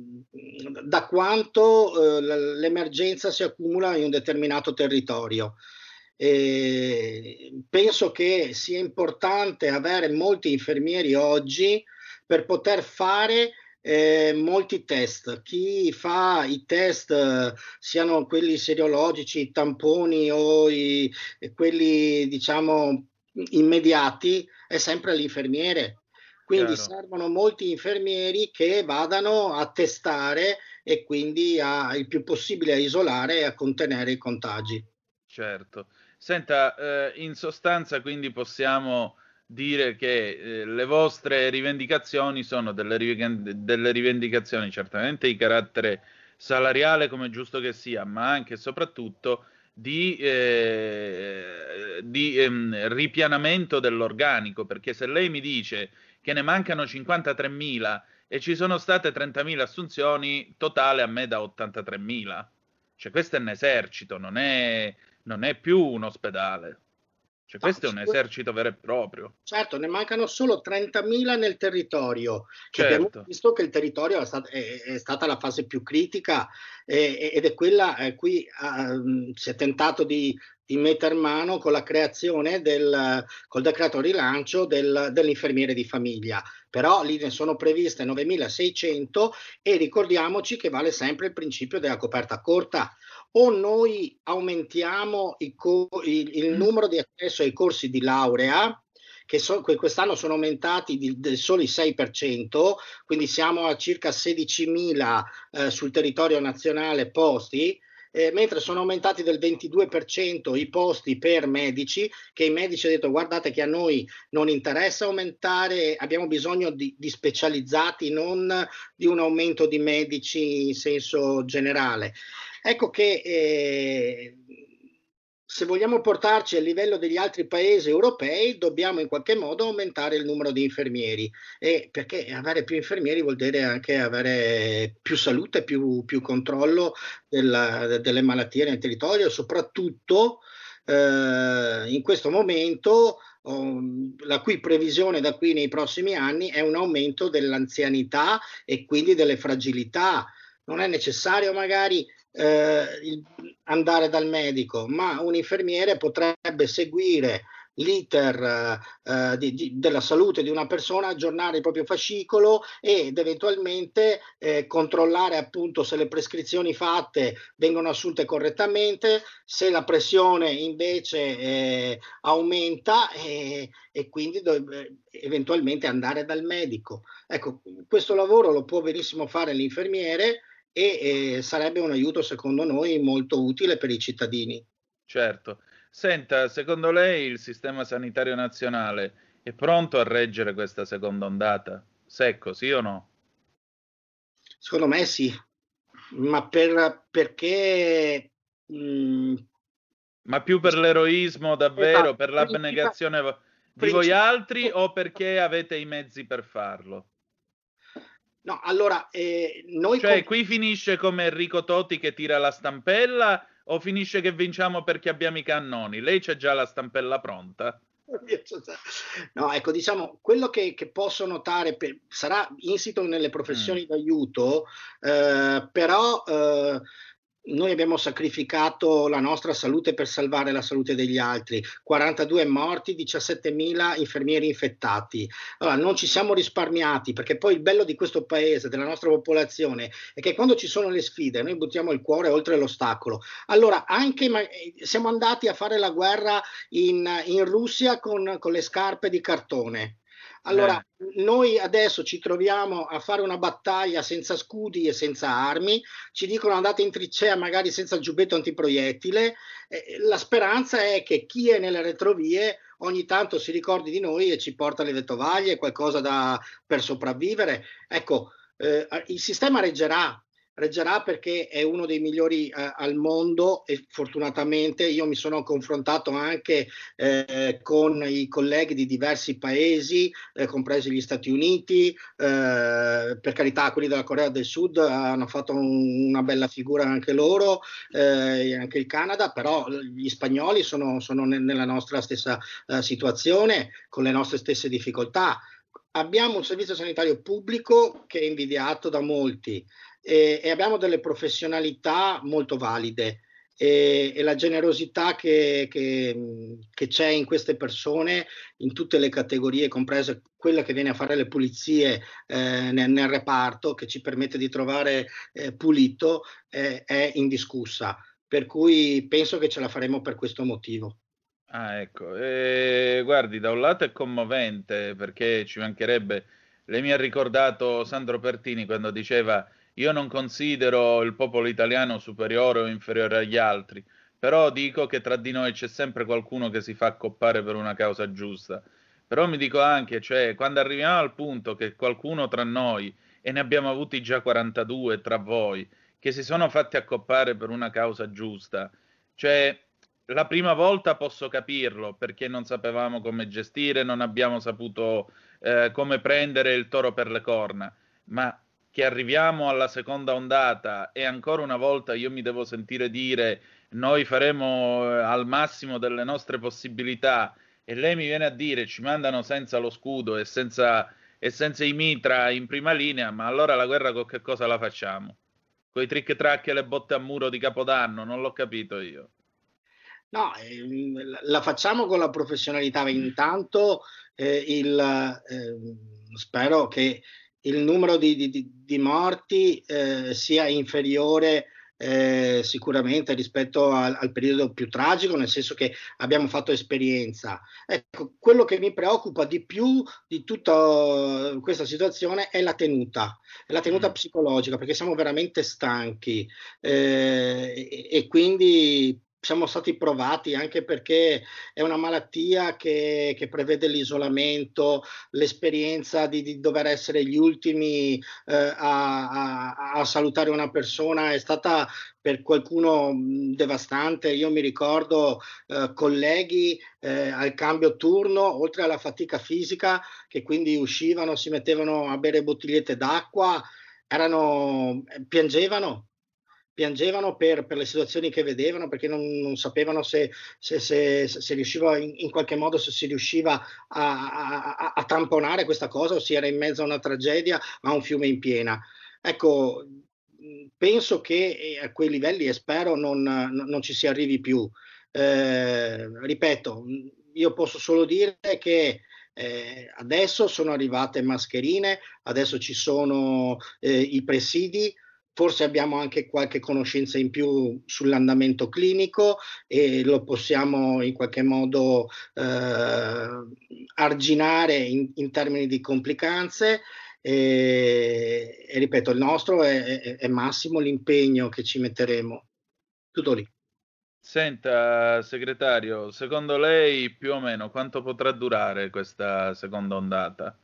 Speaker 11: da quanto eh, l'emergenza si accumula in un determinato territorio. E penso che sia importante avere molti infermieri oggi per poter fare eh, molti test. Chi fa i test, eh, siano quelli seriologici, i tamponi o i, quelli diciamo immediati, è sempre l'infermiere. Quindi Chiaro. servono molti infermieri che vadano a testare e quindi a, il più possibile a isolare e a contenere i contagi.
Speaker 1: Certo. Senta, eh, in sostanza quindi possiamo dire che eh, le vostre rivendicazioni sono delle, delle, rivendicazioni certamente di carattere salariale come giusto che sia, ma anche e soprattutto di, eh, di ehm, ripianamento dell'organico, perché se lei mi dice che ne mancano 53.000 e ci sono state 30.000 assunzioni, totale a me da 83.000. Cioè questo è un esercito, non è, non è più un ospedale. Cioè, questo è un esercito vero e proprio.
Speaker 11: Certo, ne mancano solo 30.000 nel territorio.
Speaker 1: Certo.
Speaker 11: Abbiamo visto che il territorio è, stat- è- è stata la fase più critica eh, ed è quella eh, qui uh, si è tentato di, di mettere mano con la creazione del col decreto rilancio del, dell'infermiere di famiglia. Però lì ne sono previste 9.600 e ricordiamoci che vale sempre il principio della coperta corta o noi aumentiamo il, co- il, il numero di accesso ai corsi di laurea, che so, quest'anno sono aumentati di, del solo il 6%, quindi siamo a circa 16.000 eh, sul territorio nazionale posti, eh, mentre sono aumentati del 22% i posti per medici, che i medici hanno detto guardate che a noi non interessa aumentare, abbiamo bisogno di, di specializzati, non di un aumento di medici in senso generale. Ecco che eh, se vogliamo portarci al livello degli altri paesi europei, dobbiamo in qualche modo aumentare il numero di infermieri, e perché avere più infermieri vuol dire anche avere più salute, più, più controllo della, delle malattie nel territorio, soprattutto eh, in questo momento um, la cui previsione da qui nei prossimi anni è un aumento dell'anzianità e quindi delle fragilità. Non è necessario magari eh, andare dal medico, ma un infermiere potrebbe seguire l'iter eh, di, di, della salute di una persona, aggiornare il proprio fascicolo ed eventualmente eh, controllare appunto se le prescrizioni fatte vengono assunte correttamente, se la pressione invece eh, aumenta e, e quindi dov- eventualmente andare dal medico. Ecco, questo lavoro lo può benissimo fare l'infermiere e eh, sarebbe un aiuto secondo noi molto utile per i cittadini.
Speaker 1: Certo. Senta, secondo lei il sistema sanitario nazionale è pronto a reggere questa seconda ondata? Secco, sì o no?
Speaker 11: Secondo me sì, ma per, perché... Mh,
Speaker 1: mm, ma più per l'eroismo davvero, esatto, per l'abnegazione di voi altri o perché avete i mezzi per farlo?
Speaker 11: No, allora, eh, noi...
Speaker 1: Cioè, comp- qui finisce come Enrico Totti che tira la stampella o finisce che vinciamo perché abbiamo i cannoni? Lei c'è già la stampella pronta? (laughs)
Speaker 11: No, ecco, diciamo, quello che, che posso notare per, sarà insito nelle professioni mm. d'aiuto, eh, però... Eh, noi abbiamo sacrificato la nostra salute per salvare la salute degli altri, 42 morti, 17.000 infermieri infettati. Allora, non ci siamo risparmiati perché poi il bello di questo paese, della nostra popolazione, è che quando ci sono le sfide noi buttiamo il cuore oltre l'ostacolo. Allora, anche ma- siamo andati a fare la guerra in, in Russia con, con le scarpe di cartone. Allora, eh. noi adesso ci troviamo a fare una battaglia senza scudi e senza armi, ci dicono andate in trincea magari senza il giubbetto antiproiettile. Eh, la speranza è che chi è nelle retrovie ogni tanto si ricordi di noi e ci porta le vettovaglie, qualcosa da, per sopravvivere. Ecco, eh, il sistema reggerà, reggerà perché è uno dei migliori eh, al mondo e fortunatamente io mi sono confrontato anche eh, con i colleghi di diversi paesi, eh, compresi gli Stati Uniti, eh, per carità quelli della Corea del Sud hanno fatto un, una bella figura anche loro, eh, anche il Canada, però gli spagnoli sono, sono nella nostra stessa eh, situazione, con le nostre stesse difficoltà. Abbiamo un servizio sanitario pubblico che è invidiato da molti, e, e abbiamo delle professionalità molto valide e, e la generosità che, che, che, c'è in queste persone, in tutte le categorie, comprese quella che viene a fare le pulizie eh, nel, nel, reparto, che ci permette di trovare eh, pulito, eh, è indiscussa. Per cui penso che ce la faremo per questo motivo.
Speaker 1: Ah, ecco, eh, guardi, da un lato è commovente perché ci mancherebbe, lei mi ha ricordato Sandro Pertini quando diceva io non considero il popolo italiano superiore o inferiore agli altri, però dico che tra di noi c'è sempre qualcuno che si fa accoppare per una causa giusta. Però mi dico anche, cioè, quando arriviamo al punto che qualcuno tra noi, e ne abbiamo avuti già 42 tra voi, che si sono fatti accoppare per una causa giusta, cioè, la prima volta posso capirlo perché non sapevamo come gestire, non abbiamo saputo eh, come prendere il toro per le corna, ma che arriviamo alla seconda ondata e ancora una volta io mi devo sentire dire noi faremo eh, al massimo delle nostre possibilità e lei mi viene a dire ci mandano senza lo scudo e senza, e senza i mitra in prima linea, ma allora la guerra con che cosa la facciamo? Con i trick track e le botte a muro di Capodanno? Non l'ho capito io.
Speaker 11: No, ehm, la facciamo con la professionalità. Intanto eh, il, eh, spero che il numero di, di, di morti eh, sia inferiore eh, sicuramente rispetto al, al, periodo più tragico, nel senso che abbiamo fatto esperienza. Ecco, quello che mi preoccupa di più di tutta questa situazione è la tenuta, la tenuta mm. psicologica, perché siamo veramente stanchi eh, e, e quindi siamo stati provati anche perché è una malattia che, che prevede l'isolamento, l'esperienza di, di, dover essere gli ultimi eh, a, a, a, salutare una persona è stata per qualcuno devastante. Io mi ricordo eh, colleghi eh, al cambio turno, oltre alla fatica fisica, che quindi uscivano, si mettevano a bere bottigliette d'acqua, erano, piangevano piangevano per, per, le situazioni che vedevano perché non, non sapevano se, se, se, se riusciva in, in, qualche modo se si riusciva a, a, a, tamponare questa cosa o si era in mezzo a una tragedia a un fiume in piena. Ecco, penso che eh, a quei livelli e spero non, non ci si arrivi più. Eh, ripeto, io posso solo dire che eh, adesso sono arrivate mascherine, adesso ci sono eh, i presidi, forse abbiamo anche qualche conoscenza in più sull'andamento clinico e lo possiamo in qualche modo eh, arginare in, in, termini di complicanze. E, e ripeto, il nostro è, è, è massimo l'impegno che ci metteremo. Tutto lì.
Speaker 1: Senta, segretario, secondo lei più o meno quanto potrà durare questa seconda ondata?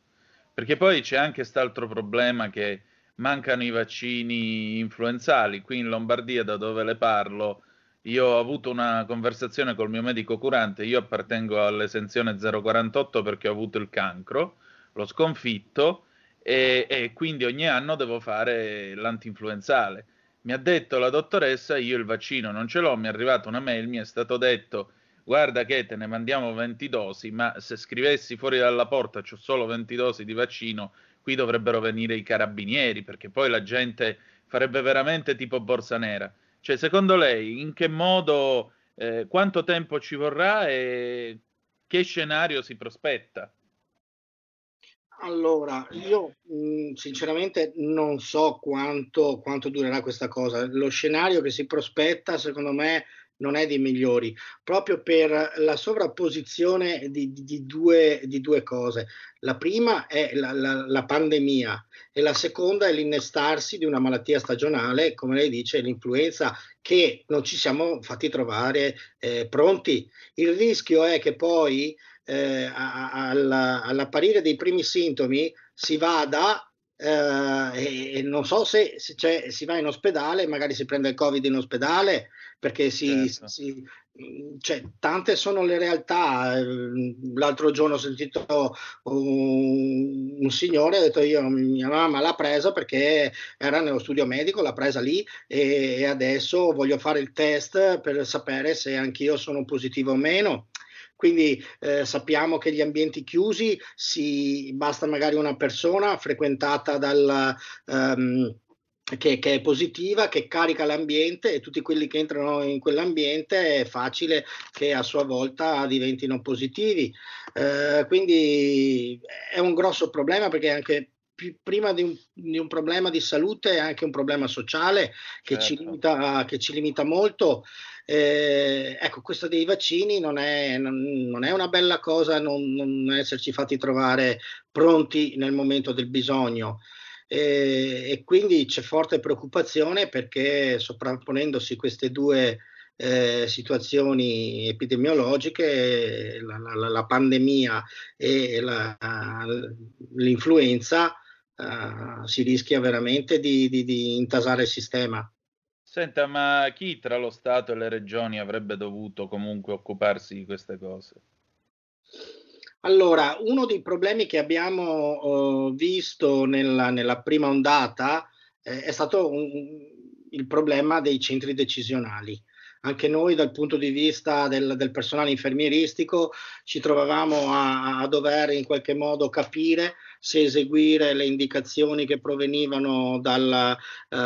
Speaker 1: Perché poi c'è anche quest'altro problema che mancano i vaccini influenzali. Qui in Lombardia, da dove le parlo, io ho avuto una conversazione col mio medico curante, io appartengo all'esenzione 048 perché ho avuto il cancro, l'ho sconfitto e, e quindi ogni anno devo fare l'antinfluenzale. Mi ha detto la dottoressa, io il vaccino non ce l'ho, mi è arrivata una mail, mi è stato detto guarda che te ne mandiamo 20 dosi, ma se scrivessi fuori dalla porta c'ho solo 20 dosi di vaccino, qui dovrebbero venire i carabinieri, perché poi la gente farebbe veramente tipo borsa nera. Cioè, secondo lei, in che modo, eh, quanto tempo ci vorrà e che scenario si prospetta?
Speaker 11: Allora, io mh, sinceramente non so quanto, quanto durerà questa cosa. Lo scenario che si prospetta, secondo me, non è dei migliori, proprio per la sovrapposizione di, di, di, due, di due, cose. La prima è la, la, la, pandemia e la seconda è l'innestarsi di una malattia stagionale, come lei dice, l'influenza, che non ci siamo fatti trovare eh, pronti. Il rischio è che poi eh, all'apparire dei primi sintomi si vada eh, e, non so se, se si va in ospedale, magari si prende il covid in ospedale, perché si, certo. si cioè, tante sono le realtà. L'altro giorno ho sentito un, un signore, ha detto io mia mamma l'ha presa perché era nello studio medico, l'ha presa lì e, e adesso voglio fare il test per sapere se anch'io sono positivo o meno. Quindi eh, sappiamo che gli ambienti chiusi si, basta magari una persona frequentata dal... Um, che, che, è positiva, che carica l'ambiente e tutti quelli che entrano in quell'ambiente è facile che a sua volta diventino positivi. Eh, quindi è un grosso problema perché anche prima di un, di un, problema di salute è anche un problema sociale che, certo. ci, limita, che ci limita molto. Eh, ecco, questo dei vaccini non è, non, non è una bella cosa non, non, esserci fatti trovare pronti nel momento del bisogno. Eh, e quindi c'è forte preoccupazione perché sovrapponendosi queste due eh, situazioni epidemiologiche, la, la, la pandemia e la, l'influenza, uh, si rischia veramente di, di, di intasare il sistema.
Speaker 1: Senta, ma chi tra lo Stato e le regioni avrebbe dovuto comunque occuparsi di queste cose?
Speaker 11: Allora, uno dei problemi che abbiamo uh, visto nella, nella, prima ondata eh, è stato un, il problema dei centri decisionali. Anche noi dal punto di vista del, del personale infermieristico ci trovavamo a, a, dover in qualche modo capire se eseguire le indicazioni che provenivano dal, eh,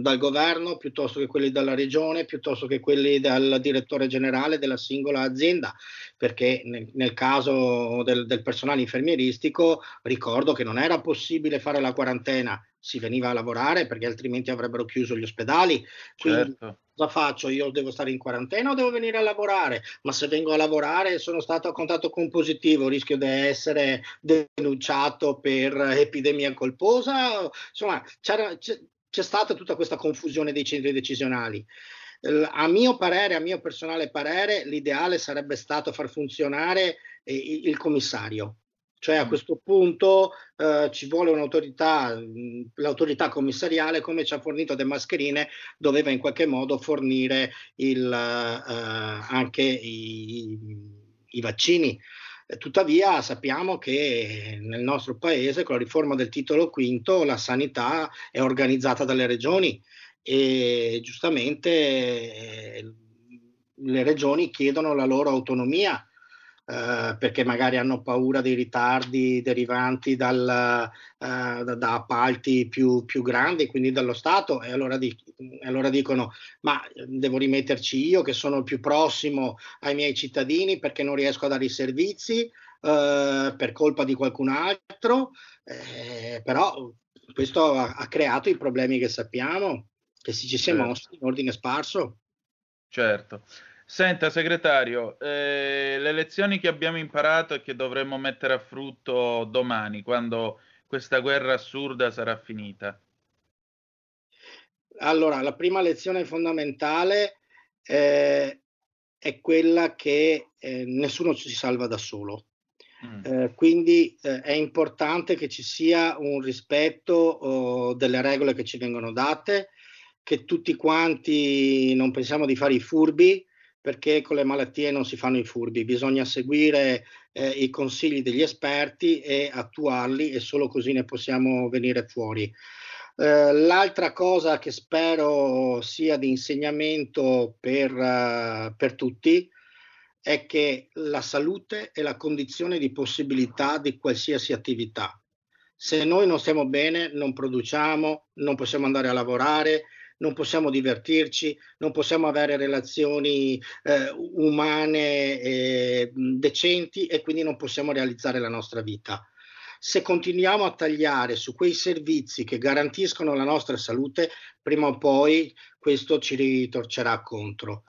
Speaker 11: dal governo piuttosto che quelli dalla regione, piuttosto che quelli dal direttore generale della singola azienda, perché nel, nel caso del, del personale infermieristico ricordo che non era possibile fare la quarantena si veniva a lavorare perché altrimenti avrebbero chiuso gli ospedali. Quindi certo. cosa faccio? Io devo stare in quarantena o devo venire a lavorare? Ma se vengo a lavorare e sono stato a contatto con positivo, rischio di essere denunciato per epidemia colposa? Insomma, c'è, c'è stata tutta questa confusione dei centri decisionali. A mio parere, a mio personale parere, l'ideale sarebbe stato far funzionare il commissario, cioè a mm. questo punto eh, ci vuole un'autorità, l'autorità commissariale come ci ha fornito le mascherine doveva in qualche modo fornire il, eh, anche i, i vaccini. Tuttavia sappiamo che nel nostro paese con la riforma del titolo quinto la sanità è organizzata dalle regioni e giustamente le regioni chiedono la loro autonomia eh, perché magari hanno paura dei ritardi derivanti dal, uh, da, da, appalti più, più, grandi, quindi dallo Stato, e allora, di, allora, dicono ma devo rimetterci io che sono il più prossimo ai miei cittadini perché non riesco a dare i servizi uh, per colpa di qualcun altro, eh, però questo ha, ha, creato i problemi che sappiamo, che si ci si è certo. mossi in ordine sparso.
Speaker 1: Certo. Senta, segretario, eh, le lezioni che abbiamo imparato e che dovremmo mettere a frutto domani, quando questa guerra assurda sarà finita.
Speaker 11: Allora, la prima lezione fondamentale eh, è quella che eh, nessuno si salva da solo. Mm. Eh, quindi eh, è importante che ci sia un rispetto oh, delle regole che ci vengono date, che tutti quanti non pensiamo di fare i furbi, perché con le malattie non si fanno i furbi, bisogna seguire eh, i consigli degli esperti e attuarli e solo così ne possiamo venire fuori. Eh, l'altra cosa che spero sia di insegnamento per, uh, per tutti è che la salute è la condizione di possibilità di qualsiasi attività. Se noi non stiamo bene, non produciamo, non possiamo andare a lavorare, non possiamo divertirci, non possiamo avere relazioni eh, umane eh, decenti e quindi non possiamo realizzare la nostra vita. Se continuiamo a tagliare su quei servizi che garantiscono la nostra salute, prima o poi questo ci ritorcerà contro.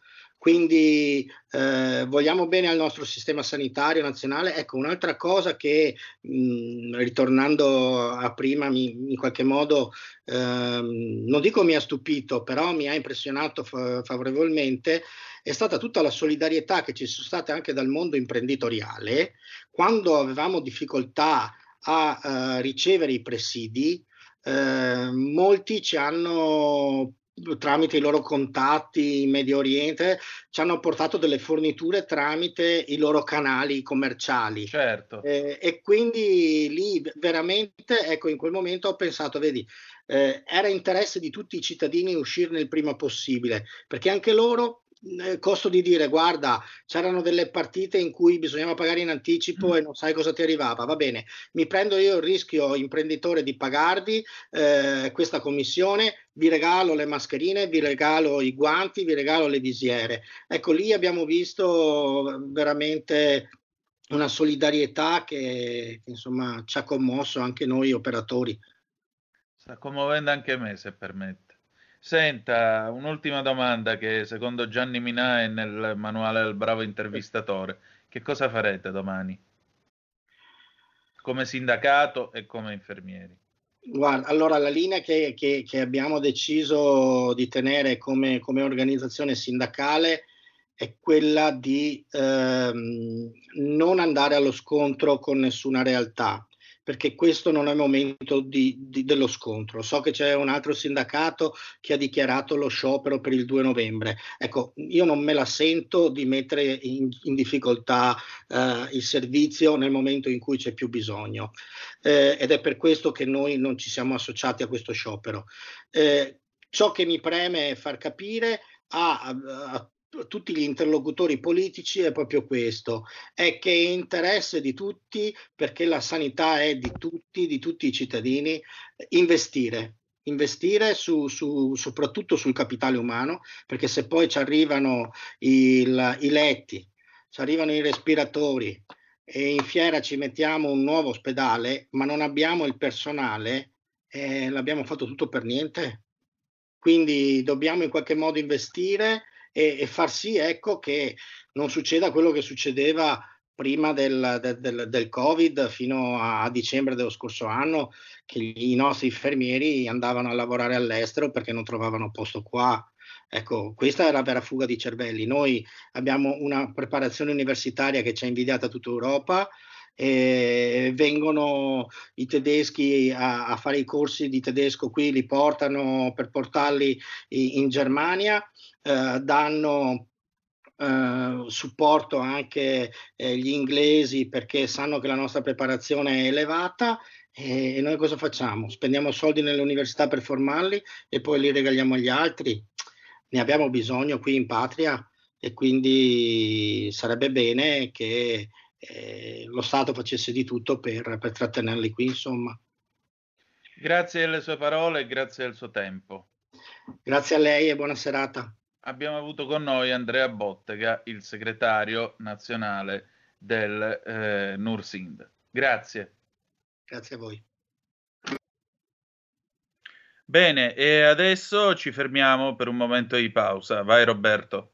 Speaker 11: Quindi eh, vogliamo bene al nostro sistema sanitario nazionale. Ecco, un'altra cosa che, mh, ritornando a prima, mi, in qualche modo, ehm, non dico mi ha stupito, però mi ha impressionato fa- favorevolmente, è stata tutta la solidarietà che ci sono state anche dal mondo imprenditoriale, quando avevamo difficoltà a uh, ricevere i presidi, eh, molti ci hanno tramite i loro contatti in Medio Oriente ci hanno portato delle forniture tramite i loro canali commerciali.
Speaker 1: Certo.
Speaker 11: Eh, e quindi lì veramente, ecco, in quel momento ho pensato, vedi, eh, era interesse di tutti i cittadini uscirne il prima possibile, perché anche loro eh, costo di dire guarda c'erano delle partite in cui bisognava pagare in anticipo mm. e non sai cosa ti arrivava. Va bene mi prendo io il rischio imprenditore di pagarvi eh, questa commissione vi regalo le mascherine vi regalo i guanti vi regalo le visiere. Ecco lì abbiamo visto veramente una solidarietà che, che insomma ci ha commosso anche noi operatori.
Speaker 1: Sta commuovendo anche me se permette Senta, un'ultima domanda che secondo Gianni Minà è nel manuale del bravo intervistatore. Che cosa farete domani? Come sindacato e come infermieri?
Speaker 11: Guarda, allora la linea che, che, che abbiamo deciso di tenere come, come, organizzazione sindacale è quella di ehm, non andare allo scontro con nessuna realtà perché questo non è il momento di, di, dello scontro. So che c'è un altro sindacato che ha dichiarato lo sciopero per il 2 novembre. Ecco, io non me la sento di mettere in, in difficoltà eh, il servizio nel momento in cui c'è più bisogno eh, ed è per questo che noi non ci siamo associati a questo sciopero. Eh, ciò che mi preme far capire a, a, tutti gli interlocutori politici è proprio questo, è che è interesse di tutti, perché la sanità è di tutti, di tutti i cittadini, investire. Investire su, su, soprattutto sul capitale umano, perché se poi ci arrivano il, i letti, ci arrivano i respiratori e in fiera ci mettiamo un nuovo ospedale, ma non abbiamo il personale, eh, l'abbiamo fatto tutto per niente. Quindi dobbiamo in qualche modo investire e, e far sì ecco, che non succeda quello che succedeva prima del, del, del, Covid fino a, dicembre dello scorso anno, che i nostri infermieri andavano a lavorare all'estero perché non trovavano posto qua. Ecco, questa è la vera fuga di cervelli. Noi abbiamo una preparazione universitaria che ci ha invidiata tutta Europa. E vengono i tedeschi a, a, fare i corsi di tedesco qui, li portano per portarli in, in Germania, eh, danno eh, supporto anche eh, gli inglesi perché sanno che la nostra preparazione è elevata e, e noi cosa facciamo? Spendiamo soldi nelle università per formarli e poi li regaliamo agli altri? Ne abbiamo bisogno qui in patria e quindi sarebbe bene che eh, lo Stato facesse di tutto per, per trattenerli qui, insomma.
Speaker 1: Grazie alle sue parole e grazie al suo tempo.
Speaker 11: Grazie a lei e buona serata
Speaker 1: abbiamo avuto con noi Andrea Bottega, il segretario nazionale del eh, Nursind. Grazie.
Speaker 11: Grazie a voi.
Speaker 1: Bene, e adesso ci fermiamo per un momento di pausa. Vai Roberto.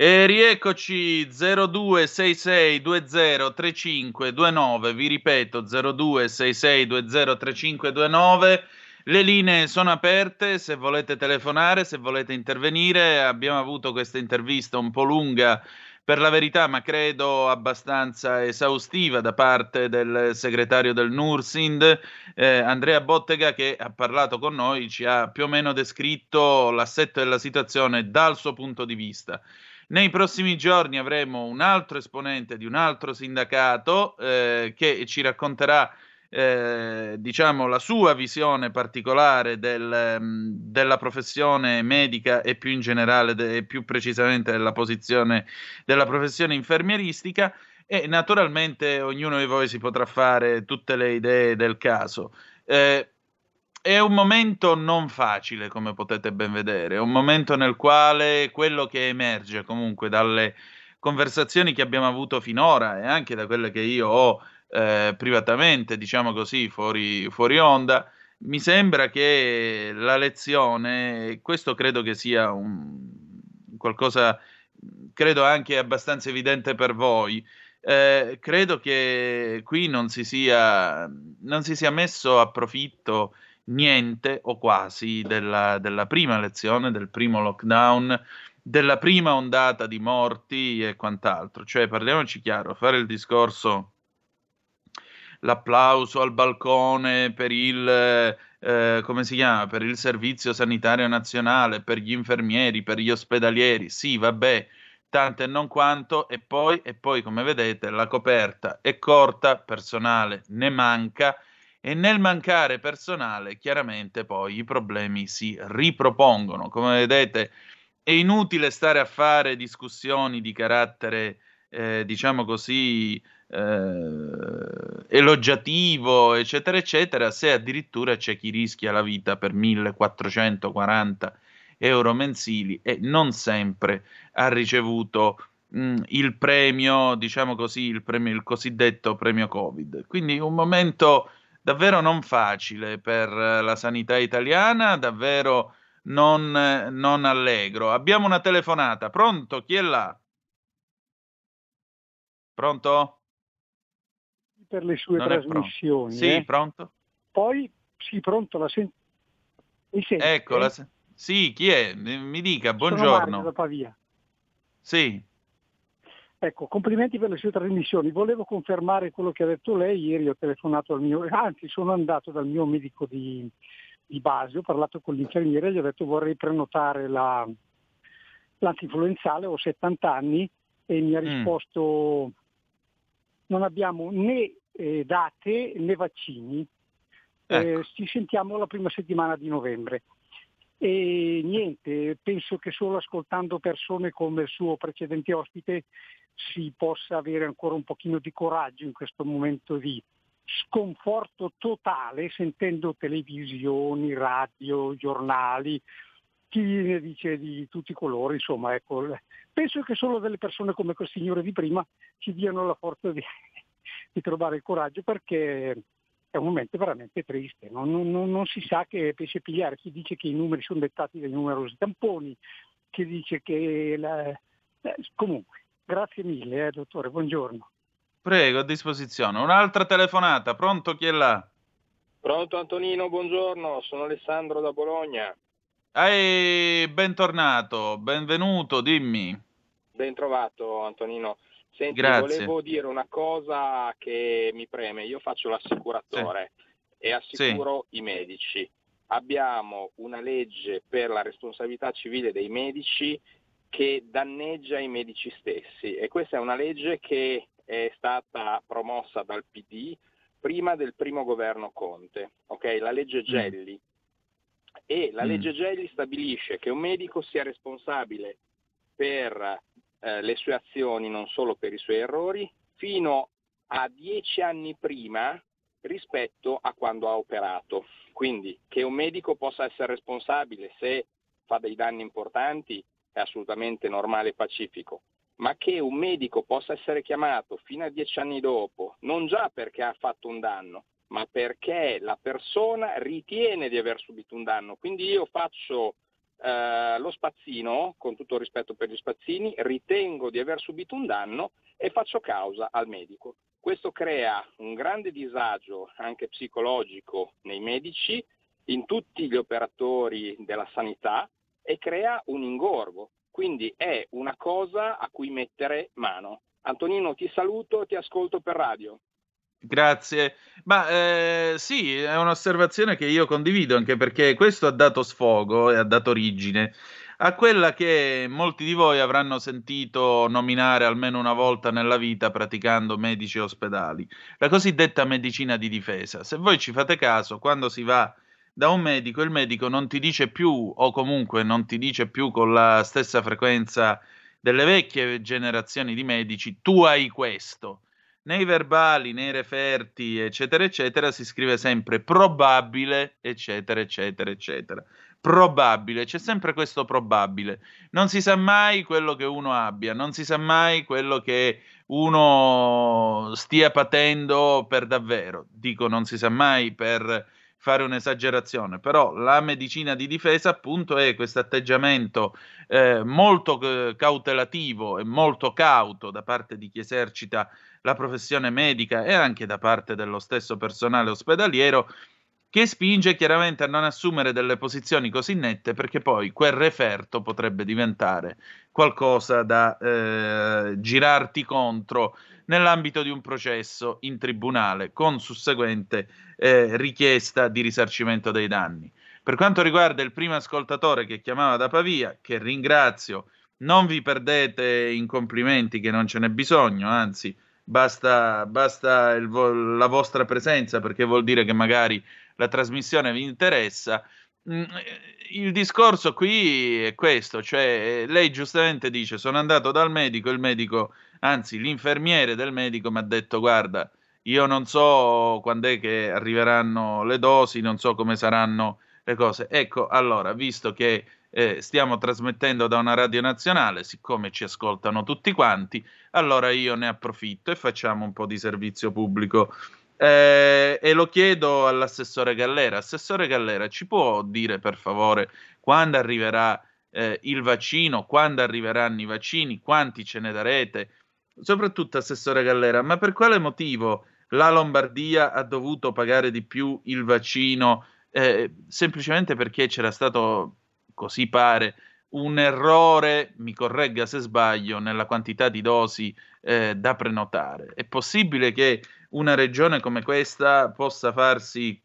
Speaker 1: E rieccoci 0266203529, vi ripeto 0266203529. Le linee sono aperte, se volete telefonare, se volete intervenire. Abbiamo avuto questa intervista un po' lunga per la verità, ma credo abbastanza esaustiva da parte del segretario del Nursind, eh, Andrea Bottega, che ha parlato con noi, ci ha più o meno descritto l'assetto della situazione dal suo punto di vista. Nei prossimi giorni avremo un altro esponente di un altro sindacato eh, che ci racconterà eh, diciamo la sua visione particolare del, mm, della professione medica e più in generale e più precisamente della posizione della professione infermieristica e naturalmente ognuno di voi si potrà fare tutte le idee del caso. Eh, è un momento non facile, come potete ben vedere, è un momento nel quale quello che emerge comunque dalle conversazioni che abbiamo avuto finora e anche da quelle che io ho eh, privatamente, diciamo così, fuori, fuori onda, mi sembra che la lezione, questo credo che sia un, qualcosa, credo anche abbastanza evidente per voi, eh, credo che qui non si sia, non si sia messo a profitto niente o quasi della, della prima lezione, del primo lockdown, della prima ondata di morti e quant'altro. Cioè, parliamoci chiaro, fare il discorso, l'applauso al balcone per il, eh, come si chiama, per il servizio sanitario nazionale, per gli infermieri, per gli ospedalieri, sì, vabbè, tante e non quanto, e poi, e poi, come vedete, la coperta è corta, personale ne manca, e nel mancare personale chiaramente poi i problemi si ripropongono. Come vedete è inutile stare a fare discussioni di carattere, eh, diciamo così, eh, elogiativo, eccetera, eccetera, se addirittura c'è chi rischia la vita per 1440 euro mensili e non sempre ha ricevuto mh, il premio, diciamo così, il, premio, il cosiddetto premio Covid. Quindi un momento davvero non facile per la sanità italiana, davvero non, non allegro. Abbiamo una telefonata, pronto? Chi è là? Pronto?
Speaker 12: Per le sue
Speaker 1: Non
Speaker 12: trasmissioni.
Speaker 1: Sì,
Speaker 12: eh.
Speaker 1: pronto?
Speaker 12: Poi, sì, pronto, la sen- mi sente?
Speaker 1: Ecco, la se- sì, chi è? Mi dica,
Speaker 12: Sono Mario
Speaker 1: buongiorno.
Speaker 12: da Pavia.
Speaker 1: Sì,
Speaker 12: Ecco, complimenti per le sue trasmissioni. Volevo confermare quello che ha detto lei. Ieri ho telefonato al mio, anzi sono andato dal mio medico di, di base, ho parlato con l'infermiere gli ho detto vorrei prenotare la, l'antinfluenzale, ho 70 anni e mi ha
Speaker 13: Mm.
Speaker 12: risposto non abbiamo né eh, date né vaccini. Eh, ci sentiamo la prima settimana di novembre. E niente, penso che solo ascoltando persone come il suo precedente ospite si possa avere ancora un pochino di coraggio in questo momento di sconforto totale sentendo televisioni, radio, giornali, chi ne dice di tutti i colori, insomma, ecco, penso che solo delle persone come quel signore di prima ci diano la forza di, (laughs) di trovare il coraggio perché è un momento veramente triste, non, non- non si sa che pesce pigliare, chi dice che i numeri sono dettati dai numerosi tamponi, chi dice che... la- eh, comunque, grazie mille, eh, dottore, buongiorno.
Speaker 1: prego, a disposizione. Un'altra telefonata, pronto? Chi è là?
Speaker 13: Pronto Antonino, buongiorno, sono Alessandro da Bologna.
Speaker 1: Ehi, bentornato, benvenuto, dimmi.
Speaker 13: Ben trovato Antonino. Senti,
Speaker 1: Grazie.
Speaker 13: volevo dire una cosa che mi preme. Io faccio l'assicuratore e assicuro i medici. Abbiamo una legge per la responsabilità civile dei medici che danneggia i medici stessi e questa è una legge che è stata promossa dal PD prima del primo governo Conte, ok? La legge Gelli. E la
Speaker 14: Mm.
Speaker 13: legge Gelli stabilisce che un medico sia responsabile per eh, le sue azioni, non solo per i suoi errori, fino a dieci anni prima rispetto a quando ha operato. Quindi che un medico possa essere responsabile se fa dei danni importanti è assolutamente normale e pacifico, ma che un medico possa essere chiamato fino a dieci anni dopo, non già perché ha fatto un danno, ma perché la persona ritiene di aver subito un danno. Quindi io faccio eh, lo spazzino, con tutto il rispetto per gli spazzini, ritengo di aver subito un danno e faccio causa al medico. Questo crea un grande disagio anche psicologico nei medici, in tutti gli operatori della sanità e crea un ingorgo. Quindi è una cosa a cui mettere mano. Antonino, ti saluto, ti ascolto per radio.
Speaker 1: Grazie. Ma eh, sì, è un'osservazione che io condivido anche perché questo ha dato sfogo e ha dato origine a quella che molti di voi avranno sentito nominare almeno una volta nella vita praticando medici ospedali, la cosiddetta medicina di difesa. Se voi ci fate caso, quando si va da un medico, il medico non ti dice più, o comunque non ti dice più con la stessa frequenza delle vecchie generazioni di medici, tu hai questo. Nei verbali, nei referti, eccetera, eccetera, si scrive sempre probabile, eccetera, eccetera, eccetera. Probabile, c'è sempre questo probabile. Non si sa mai quello che uno abbia, non si sa mai quello che uno stia patendo per davvero. Dico non si sa mai per fare un'esagerazione, però la medicina di difesa appunto è questo atteggiamento eh, molto eh, cautelativo e molto cauto da parte di chi esercita la professione medica e anche da parte dello stesso personale ospedaliero che spinge chiaramente a non assumere delle posizioni così nette perché poi quel referto potrebbe diventare qualcosa da eh, girarti contro nell'ambito di un processo in tribunale con susseguente eh, richiesta di risarcimento dei danni. Per quanto riguarda il primo ascoltatore che chiamava da Pavia, che ringrazio, non vi perdete in complimenti che non ce n'è bisogno, anzi basta, basta vo- la vostra presenza perché vuol dire che magari la trasmissione vi interessa. Mm, Il discorso qui è questo, cioè lei giustamente dice sono andato dal medico, il medico, anzi l'infermiere del medico mi ha detto guarda, io non so quando è che arriveranno le dosi, non so come saranno le cose. Ecco, allora, visto che eh, stiamo trasmettendo da una radio nazionale, siccome ci ascoltano tutti quanti, allora io ne approfitto e facciamo un po' di servizio pubblico. Eh, e lo chiedo all'assessore Gallera. Assessore Gallera, ci può dire per favore quando arriverà eh, il vaccino, quando arriveranno i vaccini, quanti ce ne darete? Soprattutto, Assessore Gallera, ma per quale motivo la Lombardia ha dovuto pagare di più il vaccino? Eh, semplicemente perché c'era stato così pare, un errore, mi corregga se sbaglio, nella quantità di dosi eh, da prenotare. È possibile che una regione come questa possa farsi,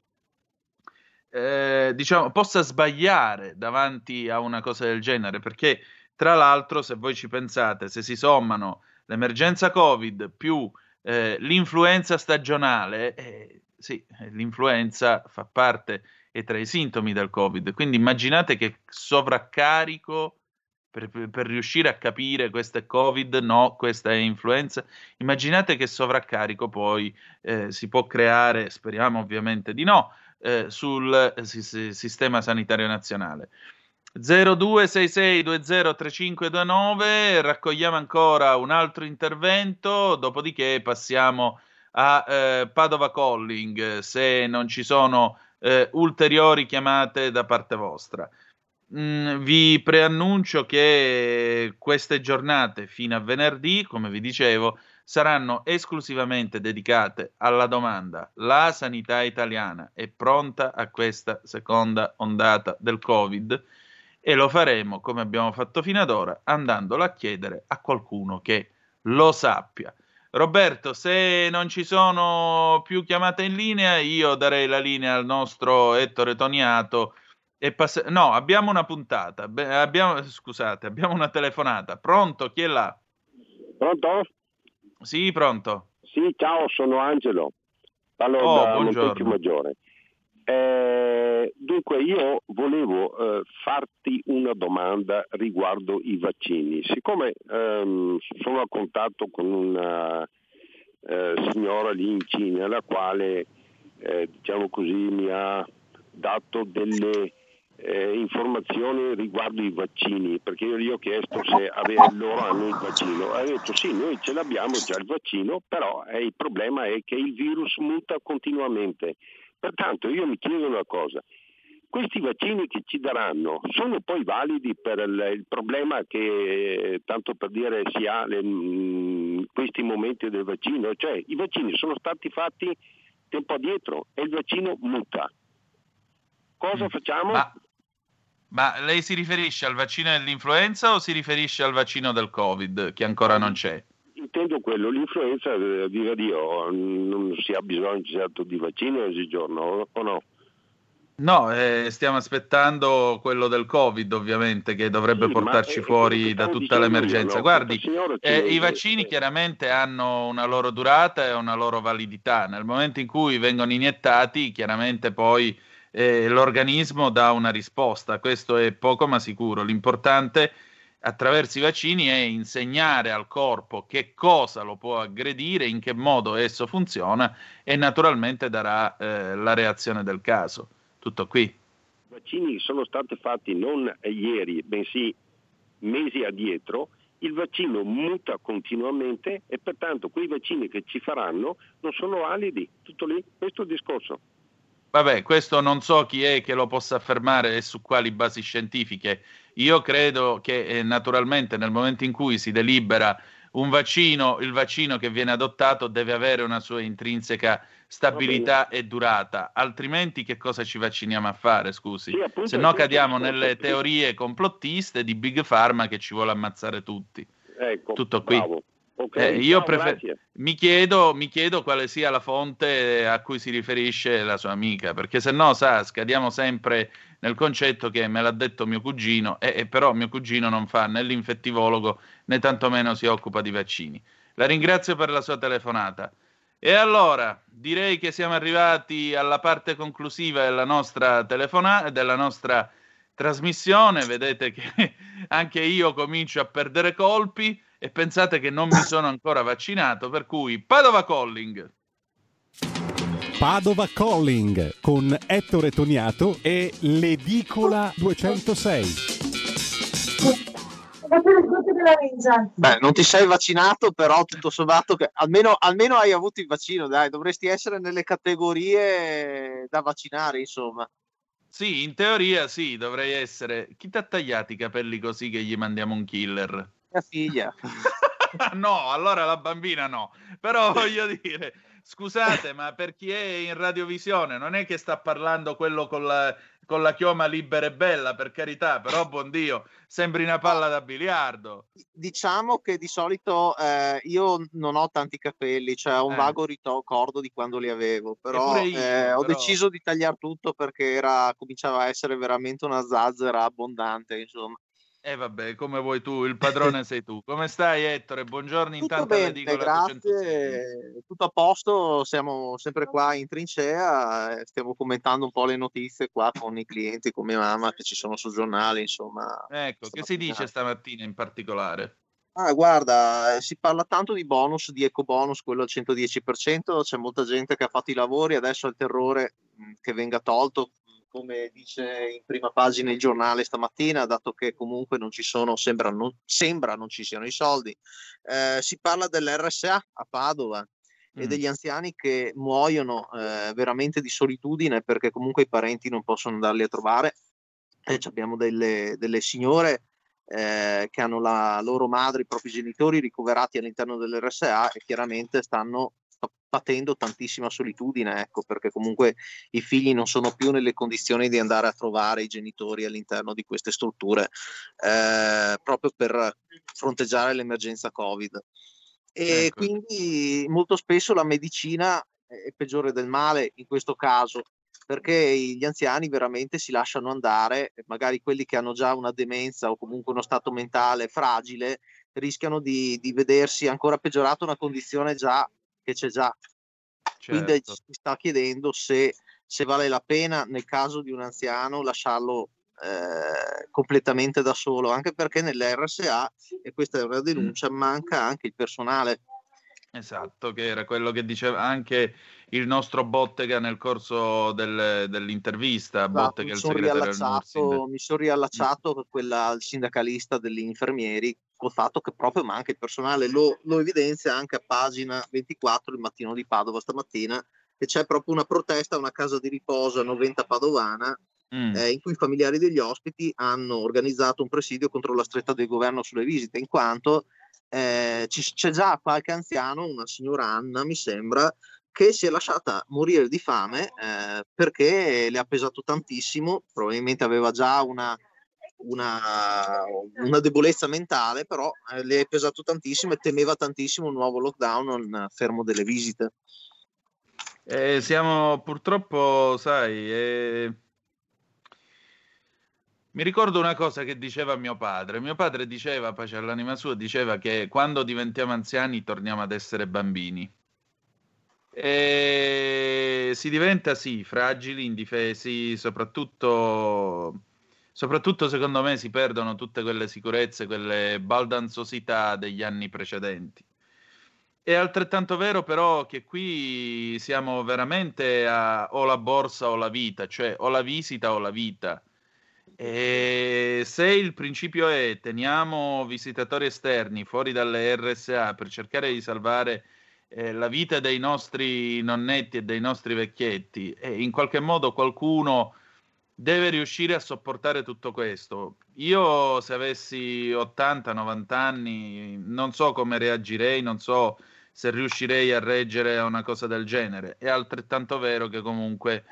Speaker 1: eh, diciamo, possa sbagliare davanti a una cosa del genere? Perché, tra l'altro, se voi ci pensate, se si sommano l'emergenza Covid più eh, l'influenza stagionale, eh, sì, l'influenza fa parte e tra i sintomi del Covid. Quindi immaginate che sovraccarico per, per, riuscire a capire questo è Covid, no, questa è influenza. Immaginate che sovraccarico poi eh, si può creare, speriamo ovviamente di no, eh, sul eh, si, sistema sanitario nazionale. 0266203529, raccogliamo ancora un altro intervento, dopodiché passiamo a eh, Padova Calling, se non ci sono eh, ulteriori chiamate da parte vostra. Mm, vi preannuncio che queste giornate fino a venerdì, come vi dicevo, saranno esclusivamente dedicate alla domanda la sanità italiana è pronta a questa seconda ondata del Covid e lo faremo come abbiamo fatto fino ad ora andandolo a chiedere a qualcuno che lo sappia. Roberto, se non ci sono più chiamate in linea, io darei la linea al nostro Ettore Toniato. E pass- no, abbiamo una puntata. Beh, abbiamo, scusate, abbiamo una telefonata. Pronto? Chi è là?
Speaker 14: Pronto?
Speaker 1: Sì, pronto.
Speaker 14: Sì, ciao, sono Angelo. Parlo
Speaker 1: oh, buongiorno.
Speaker 14: Maggiore. Eh, dunque, io volevo eh, farti una domanda riguardo i vaccini. Siccome ehm, sono a contatto con una eh, signora lì in Cina, la quale, eh, diciamo così, mi ha dato delle eh, informazioni riguardo i vaccini, perché io gli ho chiesto se ave- loro hanno il vaccino. Ha detto sì, noi ce l'abbiamo già il vaccino, però il problema è che il virus muta continuamente. Pertanto io mi chiedo una cosa, questi vaccini che ci daranno sono poi validi per il, il problema che, tanto per dire, si ha in questi momenti del vaccino? Cioè i vaccini sono stati fatti tempo addietro e il vaccino muta. Cosa facciamo?
Speaker 1: Ma, ma lei si riferisce al vaccino dell'influenza o si riferisce al vaccino del Covid che ancora non c'è?
Speaker 14: Intendo quello, l'influenza, eh, viva Dio, non si ha bisogno certo di vaccino oggigiorno, o no?
Speaker 1: No, eh, stiamo aspettando quello del Covid, ovviamente, che dovrebbe
Speaker 14: Sì, ma
Speaker 1: portarci
Speaker 14: è- è
Speaker 1: fuori
Speaker 14: che
Speaker 1: da tutta l'emergenza.
Speaker 14: io, no?
Speaker 1: Guardi, eh, i vaccini chiaramente hanno una loro durata e una loro validità. Nel momento in cui vengono iniettati, chiaramente poi eh, l'organismo dà una risposta. Questo è poco ma sicuro. L'importante attraverso i vaccini è insegnare al corpo che cosa lo può aggredire, in che modo esso funziona e naturalmente darà eh, la reazione del caso. Tutto qui.
Speaker 14: I vaccini sono stati fatti non ieri, bensì mesi addietro, il vaccino muta continuamente e pertanto quei vaccini che ci faranno non sono validi. Tutto lì, questo è il discorso.
Speaker 1: Vabbè, questo non so chi è che lo possa affermare e su quali basi scientifiche. Io credo che eh, naturalmente nel momento in cui si delibera un vaccino, il vaccino che viene adottato deve avere una sua intrinseca stabilità e durata, altrimenti che cosa ci vacciniamo a fare, scusi?
Speaker 14: Sì, appunto,
Speaker 1: Se no cadiamo nelle teorie complottiste di Big Pharma che ci vuole ammazzare tutti.
Speaker 14: Ecco,
Speaker 1: Tutto qui.
Speaker 14: bravo. Ok,
Speaker 1: Eh, io prefer- mi, chiedo, mi chiedo quale sia la fonte a cui si riferisce la sua amica, perché se no, sa, scadiamo sempre nel concetto che me l'ha detto mio cugino, e, e però mio cugino non fa né l'infettivologo né tantomeno si occupa di vaccini. La ringrazio per la sua telefonata. E allora, direi che siamo arrivati alla parte conclusiva della nostra telefonata, della nostra trasmissione. Vedete che (laughs) anche io comincio a perdere colpi e pensate che non mi sono ancora vaccinato, per cui Padova Calling.
Speaker 7: Padova Calling con Ettore Toniato e l'Edicola 206.
Speaker 15: Beh, non ti sei vaccinato, però tutto sommato che almeno, almeno hai avuto il vaccino, dai, dovresti essere nelle categorie da vaccinare, insomma.
Speaker 1: Sì, in teoria sì, dovrei essere. Chi ti ha tagliato i capelli così che gli mandiamo un killer?
Speaker 15: Mia figlia. (laughs)
Speaker 1: no, allora la bambina no. Però (laughs) voglio dire, scusate, ma per chi è in radiovisione non è che sta parlando quello con la, con la chioma libera e bella, per carità, però (laughs) buon Dio, sembri una palla da biliardo.
Speaker 15: Diciamo che di solito eh, io non ho tanti capelli, cioè ho un
Speaker 1: Eh.
Speaker 15: vago ricordo di quando li avevo, però,
Speaker 1: io,
Speaker 15: eh, ho
Speaker 1: però-
Speaker 15: deciso di tagliare tutto perché era, cominciava a essere veramente una zazzera abbondante, insomma.
Speaker 1: E vabbè, come vuoi tu, il padrone sei tu. Come stai Ettore? Buongiorno
Speaker 15: Tutto
Speaker 1: intanto
Speaker 15: bene,
Speaker 1: all'edicola 206.
Speaker 15: grazie, tutto a posto, siamo sempre qua in trincea, eh, stiamo commentando un po' le notizie qua con i clienti, con mia mamma che ci sono sul giornale, insomma.
Speaker 1: Ecco, che si dice stamattina in particolare?
Speaker 15: Ah, guarda, eh, si parla tanto di bonus, di eco bonus, quello al 110%, c'è molta gente che ha fatto i lavori, adesso il terrore mh, che venga tolto, come dice in prima pagina il giornale stamattina, dato che comunque non ci sono, sembra non, sembra non ci siano i soldi. Eh, si parla dell'RSA a Padova e
Speaker 1: Mm.
Speaker 15: degli anziani che muoiono eh, veramente di solitudine perché comunque i parenti non possono andarli a trovare. E ci abbiamo delle, delle signore eh, che hanno la loro madre, i propri genitori ricoverati all'interno dell'RSA e chiaramente stanno sta patendo tantissima solitudine, ecco, perché comunque i figli non sono più nelle condizioni di andare a trovare i genitori all'interno di queste strutture, eh, proprio per fronteggiare l'emergenza Covid. E
Speaker 1: Ecco.
Speaker 15: quindi molto spesso la medicina è peggiore del male in questo caso, perché gli anziani veramente si lasciano andare, magari quelli che hanno già una demenza o comunque uno stato mentale fragile, rischiano di, di vedersi ancora peggiorata una condizione già che c'è già. Quindi
Speaker 1: Certo.
Speaker 15: si sta chiedendo se, se vale la pena nel caso di un anziano lasciarlo eh, completamente da solo, anche perché nell'RSA, e questa è una denuncia, manca anche il personale.
Speaker 1: Esatto, che era quello che diceva anche il nostro Bottega nel corso del- dell'intervista.
Speaker 15: Esatto,
Speaker 1: Bottega,
Speaker 15: mi sono riallacciato, mi son riallacciato con quella, al sindacalista degli infermieri col fatto che proprio manca il personale, lo, lo evidenzia anche a pagina 24 il mattino di Padova stamattina, che c'è proprio una protesta a una casa di riposo a Noventa Padovana
Speaker 1: Mm.
Speaker 15: eh, in cui i familiari degli ospiti hanno organizzato un presidio contro la stretta del governo sulle visite, in quanto eh, ci- c'è già qualche anziano, una signora Anna mi sembra, che si è lasciata morire di fame eh, perché le ha pesato tantissimo, probabilmente aveva già una, una, una debolezza mentale, però eh, le è pesato tantissimo e temeva tantissimo un nuovo lockdown, un fermo delle visite.
Speaker 1: Eh, siamo purtroppo, sai, eh, mi ricordo una cosa che diceva mio padre. Mio padre diceva, pace all'anima sua, diceva che quando diventiamo anziani torniamo ad essere bambini. E si diventa sì, fragili, indifesi, soprattutto, soprattutto secondo me si perdono tutte quelle sicurezze, quelle baldanzosità degli anni precedenti. È altrettanto vero però che qui siamo veramente a o la borsa o la vita, cioè o la visita o la vita. E se il principio è teniamo visitatori esterni fuori dalle RSA per cercare di salvare eh, la vita dei nostri nonnetti e dei nostri vecchietti, e in qualche modo qualcuno deve riuscire a sopportare tutto questo. Io se avessi 80-90 anni non so come reagirei, non so se riuscirei a reggere a una cosa del genere. È altrettanto vero che comunque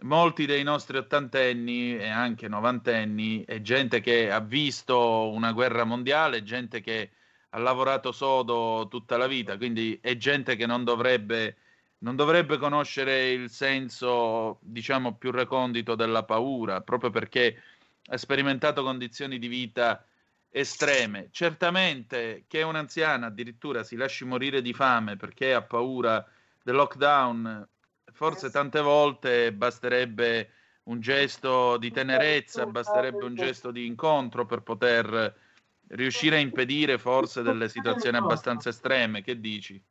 Speaker 1: molti dei nostri ottantenni e anche novantenni è gente che ha visto una guerra mondiale, gente che ha lavorato sodo tutta la vita, quindi è gente che non dovrebbe, non dovrebbe conoscere il senso, diciamo, più recondito della paura, proprio perché ha sperimentato condizioni di vita estreme. Certamente che un'anziana addirittura si lasci morire di fame perché ha paura del lockdown, forse tante volte basterebbe un gesto di tenerezza, basterebbe un gesto di incontro per poter riuscire a impedire forse delle situazioni abbastanza estreme. Che dici?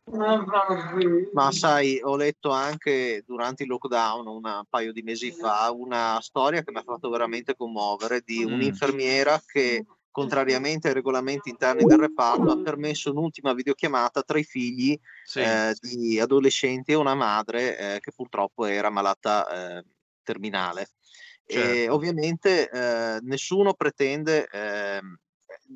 Speaker 15: Ma sai, ho letto anche durante il lockdown un paio di mesi fa una storia che mi ha fatto veramente commuovere di
Speaker 1: Mm.
Speaker 15: un'infermiera che, contrariamente ai regolamenti interni del reparto, ha permesso un'ultima videochiamata tra i figli
Speaker 1: Sì.
Speaker 15: eh, di adolescenti e una madre eh, che purtroppo era malata eh, terminale. E
Speaker 1: Certo.
Speaker 15: ovviamente eh, nessuno pretende ehm,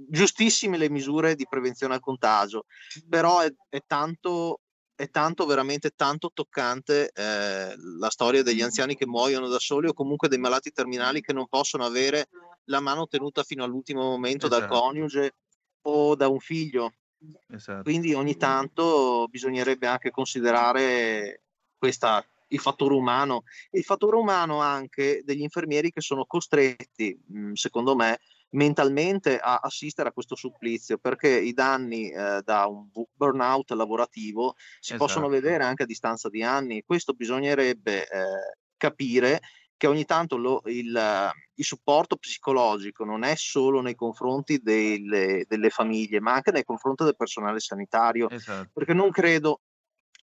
Speaker 15: giustissime le misure di prevenzione al contagio, però è, è tanto, è tanto veramente tanto toccante eh, la storia degli anziani che muoiono da soli o comunque dei malati terminali che non possono avere la mano tenuta fino all'ultimo momento dal
Speaker 1: Esatto.
Speaker 15: coniuge o da un figlio.
Speaker 1: Esatto.
Speaker 15: Quindi ogni tanto bisognerebbe anche considerare questa, il fattore umano, il fattore umano anche degli infermieri che sono costretti, mh, secondo me, mentalmente a assistere a questo supplizio perché i danni eh, da un bu- burnout lavorativo si possono
Speaker 1: Esatto.
Speaker 15: vedere anche a distanza di anni. Questo bisognerebbe eh, capire che ogni tanto lo- il, il supporto psicologico non è solo nei confronti delle, delle famiglie, ma anche nei confronti del personale sanitario,
Speaker 1: Esatto.
Speaker 15: perché non credo,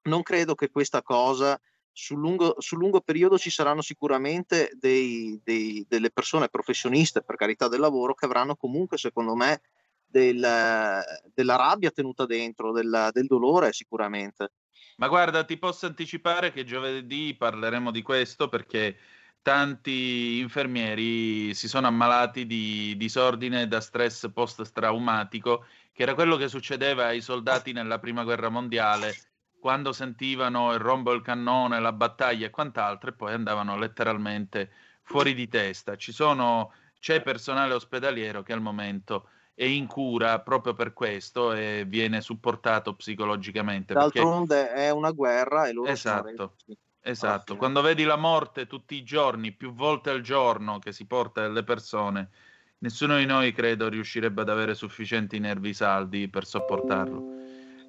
Speaker 15: non credo che questa cosa sul lungo, sul lungo periodo ci saranno sicuramente dei- dei- delle persone professioniste, per carità del lavoro, che avranno comunque, secondo me, del- della rabbia tenuta dentro, del, del dolore sicuramente.
Speaker 1: Ma guarda, ti posso anticipare che giovedì parleremo di questo perché tanti infermieri si sono ammalati di disordine da stress post-traumatico, che era quello che succedeva ai soldati nella prima guerra mondiale, quando sentivano il rombo del cannone, la battaglia e quant'altro, e poi andavano letteralmente fuori di testa. Ci sono, c'è personale ospedaliero che al momento è in cura proprio per questo e viene supportato psicologicamente. perché-
Speaker 15: D'altronde è una guerra e loro
Speaker 1: Esatto, esatto. Quando vedi la morte tutti i giorni, più volte al giorno che si porta delle persone, nessuno di noi credo riuscirebbe ad avere sufficienti nervi saldi per sopportarlo.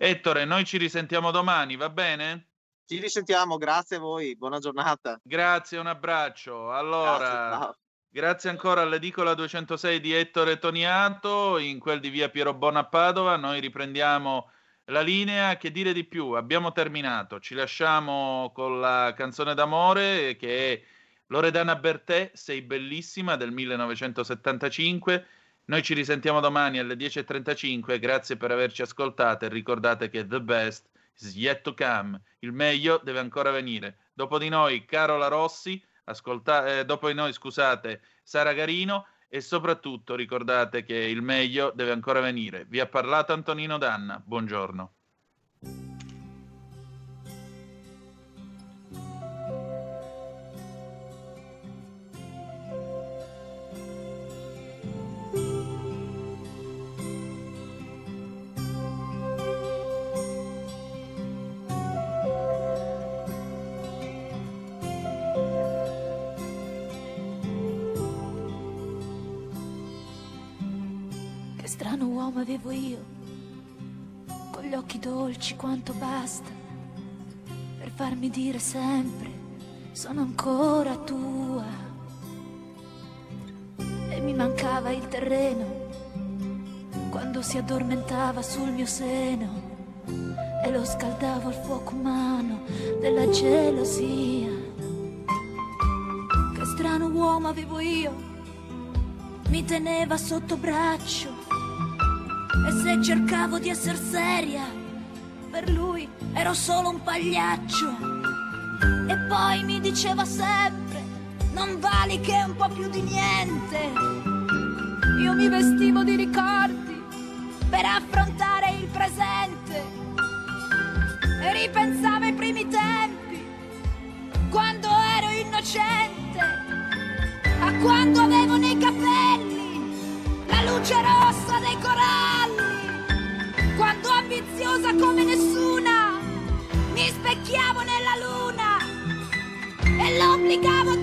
Speaker 1: Ettore, noi ci risentiamo domani, va bene?
Speaker 15: Ci risentiamo, grazie a voi, buona giornata.
Speaker 1: Grazie, un abbraccio. Allora,
Speaker 15: Grazie,
Speaker 1: grazie ancora all'edicola 206 di Ettore Toniato, in quel di via Piero Bona a Padova. Noi riprendiamo la linea. Che dire di più? Abbiamo terminato. Ci lasciamo con la canzone d'amore che è Loredana Bertè, Sei bellissima del 1975. Noi ci risentiamo domani alle 10.35. Grazie per averci ascoltato e ricordate che The Best is yet to come. Il meglio deve ancora venire. Dopo di noi Carola Rossi, ascolta- eh, dopo di noi scusate Sara Garino e soprattutto ricordate che il meglio deve ancora venire. Vi ha parlato Antonino Danna. Buongiorno.
Speaker 16: Strano uomo avevo io, con gli occhi dolci quanto basta, per farmi dire sempre sono ancora tua. E mi mancava il terreno quando si addormentava sul mio seno e lo scaldavo al fuoco umano della gelosia. Che strano uomo avevo io mi teneva sotto braccio e se cercavo di essere seria, per lui ero solo un pagliaccio. E poi mi diceva sempre, non vali che un po' più di niente. Io mi vestivo di ricordi per affrontare il presente e ripensavo e